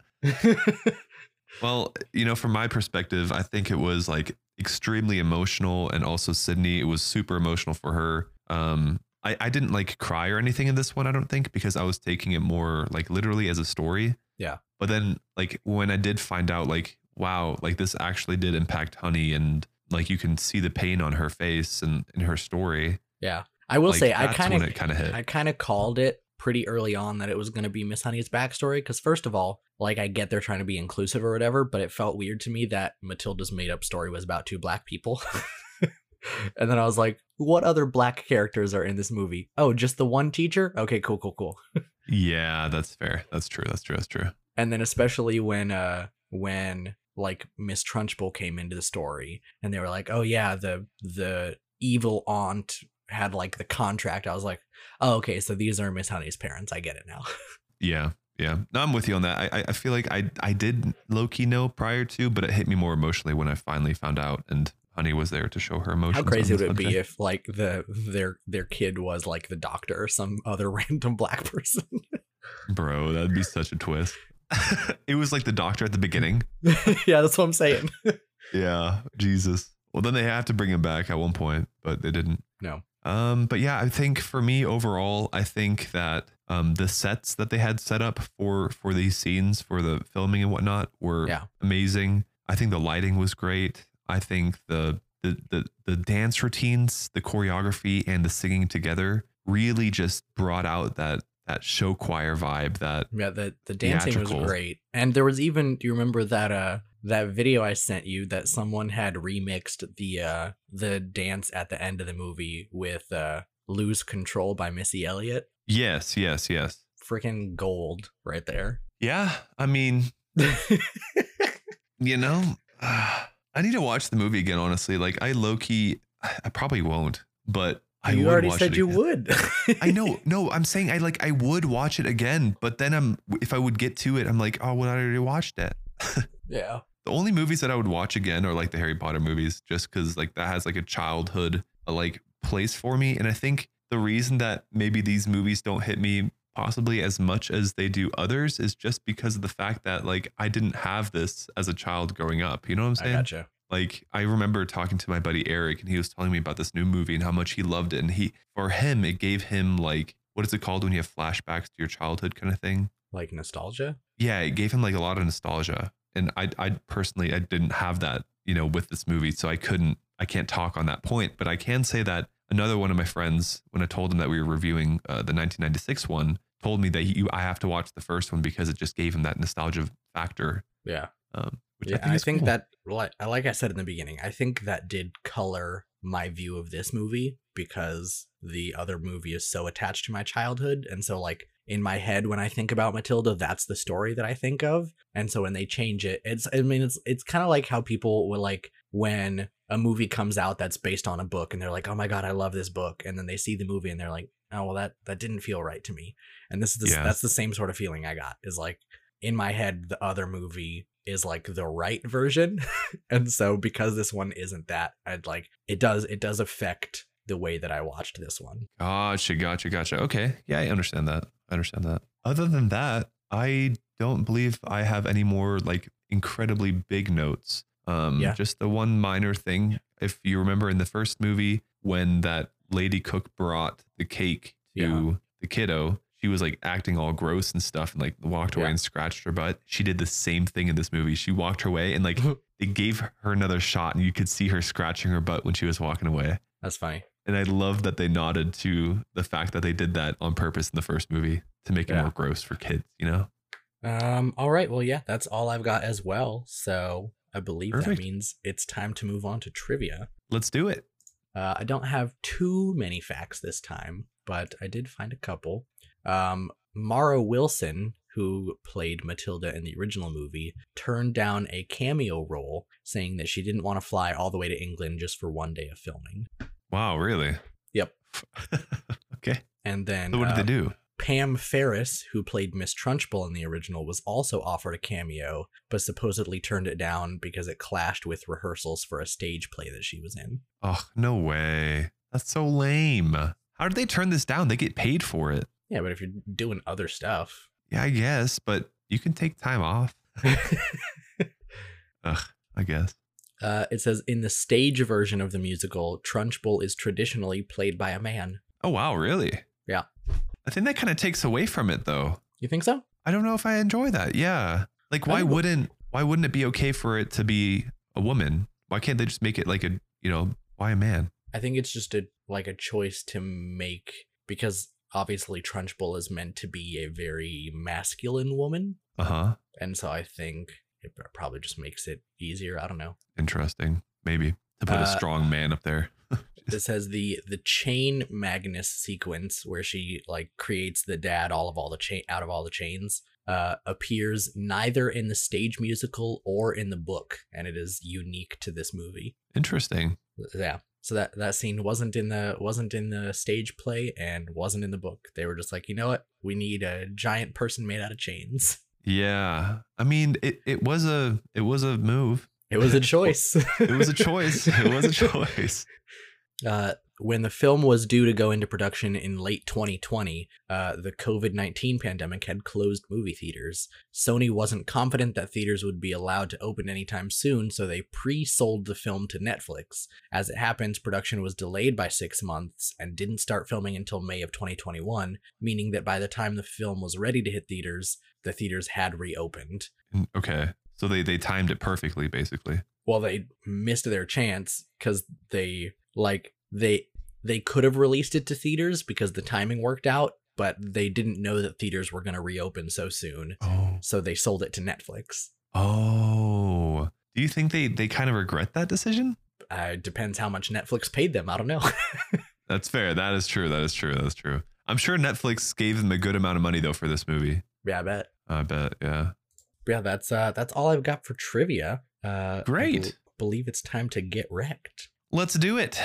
well you know from my perspective i think it was like extremely emotional and also sydney it was super emotional for her um I, I didn't like cry or anything in this one i don't think because i was taking it more like literally as a story Yeah. but then like when i did find out like wow like this actually did impact honey and like you can see the pain on her face and in her story yeah. I will like, say I kind of it kind of hit I kind of called it pretty early on that it was going to be Miss Honey's backstory because first of all, like I get they're trying to be inclusive or whatever, but it felt weird to me that Matilda's made up story was about two black people. and then I was like, what other black characters are in this movie? Oh, just the one teacher? Okay, cool, cool, cool. yeah that's fair that's true that's true that's true and then especially when uh when like Miss Trunchbull came into the story and they were like, "Oh yeah, the the evil aunt had like the contract." I was like, "Oh okay, so these are Miss Honey's parents. I get it now." Yeah, yeah. No, I'm with you on that. I, I- feel like I, I did low key know prior to, but it hit me more emotionally when I finally found out, and Honey was there to show her emotions. How crazy would it be if like the their their kid was like the doctor or some other random black person? bro? That'd be such a twist. it was like the doctor at the beginning. yeah, that's what I'm saying. Yeah, Jesus. Well, then they have to bring him back at one point, but they didn't. No. Um, but yeah, I think for me overall, I think that um the sets that they had set up for for these scenes for the filming and whatnot were Yeah. amazing. I think the lighting was great. I think the the the the dance routines, the choreography, and the singing together really just brought out that that show choir vibe that Yeah, the the dancing was great, and there was even. Do you remember that uh that video I sent you that someone had remixed the uh the dance at the end of the movie with uh "Lose Control" by Missy Elliott? yes, yes, yes. Freaking gold right there. Yeah, I mean, you know, I need to watch the movie again. Honestly, like I low key, I probably won't, but I you already said you would. I know, no, I'm saying I like I would watch it again, but then I'm if I would get to it, I'm like, oh, well, I already watched it. yeah. The only movies that I would watch again are like the Harry Potter movies, just because like that has like a childhood uh, like place for me. And I think the reason that maybe these movies don't hit me possibly as much as they do others is just because of the fact that like I didn't have this as a child growing up. You know what I'm saying? I gotcha. Like I remember talking to my buddy Eric and he was telling me about this new movie and how much he loved it. And he for him it gave him like what is it called when you have flashbacks to your childhood kind of thing? Like nostalgia. yeah, it gave him like a lot of nostalgia. And I I personally I didn't have that, you know, with this movie. So I couldn't I can't talk on that point, but I can say that another one of my friends, when I told him that we were reviewing uh, the 1996 one, told me that he, I have to watch the first one because it just gave him that nostalgia factor. Yeah. Um, which yeah, I think, I think cool. that like like I said in the beginning, I think that did color my view of this movie because the other movie is so attached to my childhood and so like in my head when I think about Matilda, that's the story that I think of. And so when they change it, it's I mean it's it's kind of like how people will like when a movie comes out that's based on a book and they're like, "Oh my god, I love this book." And then they see the movie and they're like, "Oh, well that that didn't feel right to me." And this is the, Yeah. that's the same sort of feeling I got. Is like in my head the other movie is like the right version and so because this one isn't that i'd like it does it does affect the way that i watched this one Gotcha, gotcha, gotcha. Okay. Yeah, I understand that. I understand that. Other than that, I don't believe I have any more like incredibly big notes. Um, Yeah. just the one minor thing. If you remember in the first movie, when that lady cook brought the cake to Yeah. the kiddo, she was like acting all gross and stuff and like walked away Yeah. and scratched her butt. She did the same thing in this movie. She walked her way and like they gave her another shot and you could see her scratching her butt when she was walking away. that's funny And I love that they nodded to the fact that they did that on purpose in the first movie to make it Yeah. more gross for kids, you know? um all right well yeah that's all i've got as well so i believe Perfect. that means it's time to move on to trivia Let's do it. Uh, I don't have too many facts this time, but I did find a couple. Um, Mara Wilson, who played Matilda in the original movie, turned down a cameo role, saying that she didn't want to fly all the way to England just for one day of filming. Wow, really? Yep. okay. And then So what did uh, they do? Pam Ferris, who played Miss Trunchbull in the original, was also offered a cameo, but supposedly turned it down because it clashed with rehearsals for a stage play that she was in. Oh, no way. That's so lame. How did they turn this down? They get paid for it. Yeah, but if you're doing other stuff, Yeah, I guess, but you can take time off. Ugh, I guess. Uh, it says in the stage version of the musical, Trunchbull is traditionally played by a man. Oh, wow, really? Yeah. I think that kind of takes away from it though. You think so? I don't know if I enjoy that. Yeah. Like why wouldn't why wouldn't it be okay for it to be a woman? Why can't they just make it like a, you know, why a man? I think it's just a like a choice to make because obviously Trunchbull is meant to be a very masculine woman, Uh-huh. and so I think it probably just makes it easier. I don't know. Interesting. Maybe to put Uh, a strong man up there. This has the the chain Magnus sequence where she like creates the dad all of all the chain out of all the chains. Uh, appears neither in the stage musical or in the book, and it is unique to this movie. Interesting. Yeah. So that that scene wasn't in the wasn't in the stage play and wasn't in the book. They were just like, you know what? We need a giant person made out of chains. Yeah. I mean, it, it was a it was a move. It was a choice. It was a choice. it was a choice. Uh, when the film was due to go into production in late 2020, uh, the COVID 19 pandemic had closed movie theaters. Sony wasn't confident that theaters would be allowed to open anytime soon, so they pre sold the film to Netflix. As it happens, production was delayed by six months and didn't start filming until May of 2021, meaning that by the time the film was ready to hit theaters, the theaters had reopened. Mm, Okay. So they they timed it perfectly basically. well they missed their chance because they like they they could have released it to theaters because the timing worked out but they didn't know that theaters were going to reopen so soon Oh. so they sold it to netflix Oh. Do you think they they kind of regret that decision? uh, it depends how much netflix paid them i don't know That's fair. That is true. That is true. That's true. I'm sure Netflix gave them a good amount of money though for this movie. Yeah i bet I bet. Yeah. yeah that's uh that's all i've got for trivia uh I Great. bel- believe it's time to get wrecked Let's do it.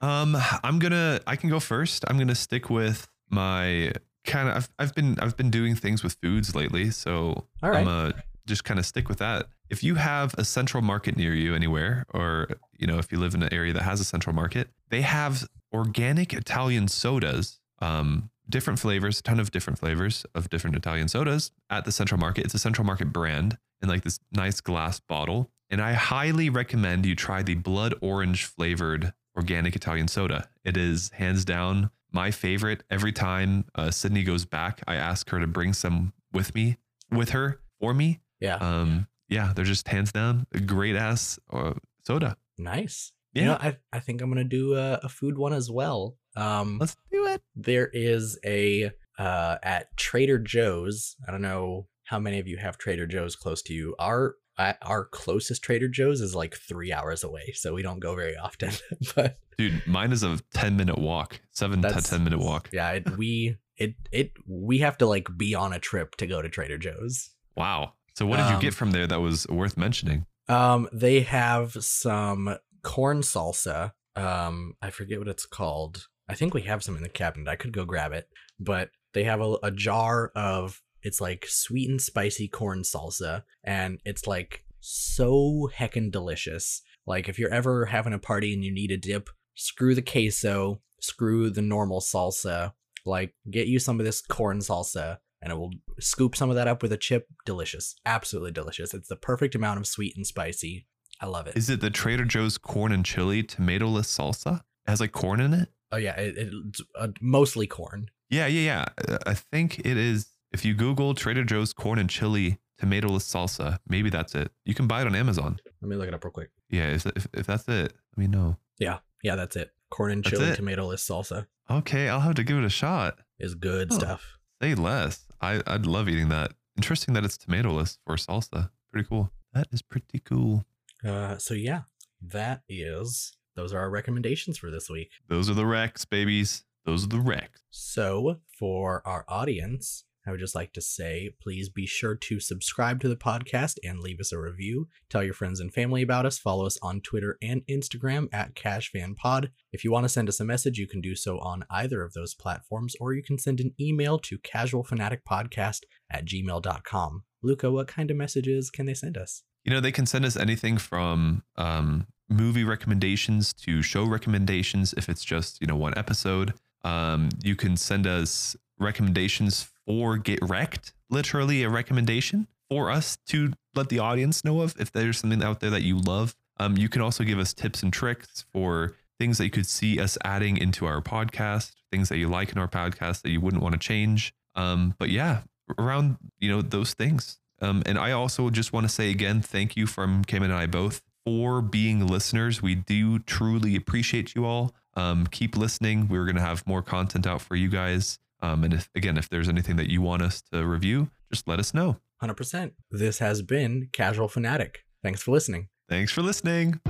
Um, I'm gonna. I can go first. I'm gonna stick with my kind of. I've, I've been I've been doing things with foods lately, so right. I'm gonna just kind of stick with that. If you have a central market near you anywhere, or you know, if you live in an area that has a central market, they have organic Italian sodas. Um, different flavors, a ton of different flavors of different Italian sodas at the Central Market. It's a Central Market brand in like this nice glass bottle. And I highly recommend you try the blood orange flavored organic Italian soda. It is hands down my favorite. Every time uh, Sydney goes back, I ask her to bring some with me, with her for me. yeah Um, yeah, they're just hands down a great ass uh, soda. nice Yeah, you know i, I think i'm gonna do a, a food one as well um let's do it. there is a uh at Trader Joe's. I don't know how many of you have Trader Joe's close to you. Our uh, our closest Trader Joe's is like three hours away, so we don't go very often. but Dude, mine is a 10 minute walk, seven to 10 minute walk. yeah, it, we it it we have to like be on a trip to go to Trader Joe's. Wow. So what did you Um, get from there that was worth mentioning? Um, they have some corn salsa. Um, I forget what it's called. I think we have some in the cabinet. I could go grab it, but they have a, a jar of it's like sweet and spicy corn salsa, and it's like so heckin' delicious. Like if you're ever having a party and you need a dip, screw the queso, screw the normal salsa. Like get you some of this corn salsa, and it will scoop some of that up with a chip. Delicious, absolutely delicious. It's the perfect amount of sweet and spicy. I love it. Is it the Trader Joe's corn and chili tomatoless salsa? It has like corn in it? Oh yeah, it, it's uh, mostly corn. Yeah, yeah, yeah. Uh, I think it is. If you Google Trader Joe's corn and chili tomatoless salsa, maybe that's it. You can buy it on Amazon. Let me look it up real quick. Yeah, if, if, if that's it, let me know. Yeah, yeah, that's it. Corn and That's chili it? tomatoless salsa Okay, I'll have to give it a shot. is good stuff. Say less. I, I'd love eating that. Interesting that it's tomatoless for salsa. Pretty cool. That is pretty cool. Uh, so yeah, that is those are our recommendations for this week. Those are the Rex, babies. Those are the Rex. So for our audience, I would just like to say please be sure to subscribe to the podcast and leave us a review. Tell your friends and family about us. Follow us on Twitter and Instagram at CasFanPod. If you want to send us a message, you can do so on either of those platforms, or you can send an email to casualfanaticpodcast at gmail.com. Luca, what kind of messages can they send us? You know, they can send us anything from um, movie recommendations to show recommendations if it's just, you know, one episode. Um, you can send us recommendations for Get Wrecked, literally a recommendation for us to let the audience know of if there's something out there that you love. Um, you can also give us tips and tricks for things that you could see us adding into our podcast, things that you like in our podcast that you wouldn't want to change. Um, but yeah, around you know those things. Um, and I also just want to say again, thank you from Kim and I both for being listeners. We do truly appreciate you all. Um, keep listening. We're going to have more content out for you guys. Um, and if, again, if there's anything that you want us to review, just let us know. 100%. This has been Casual Fanatic. Thanks for listening. Thanks for listening.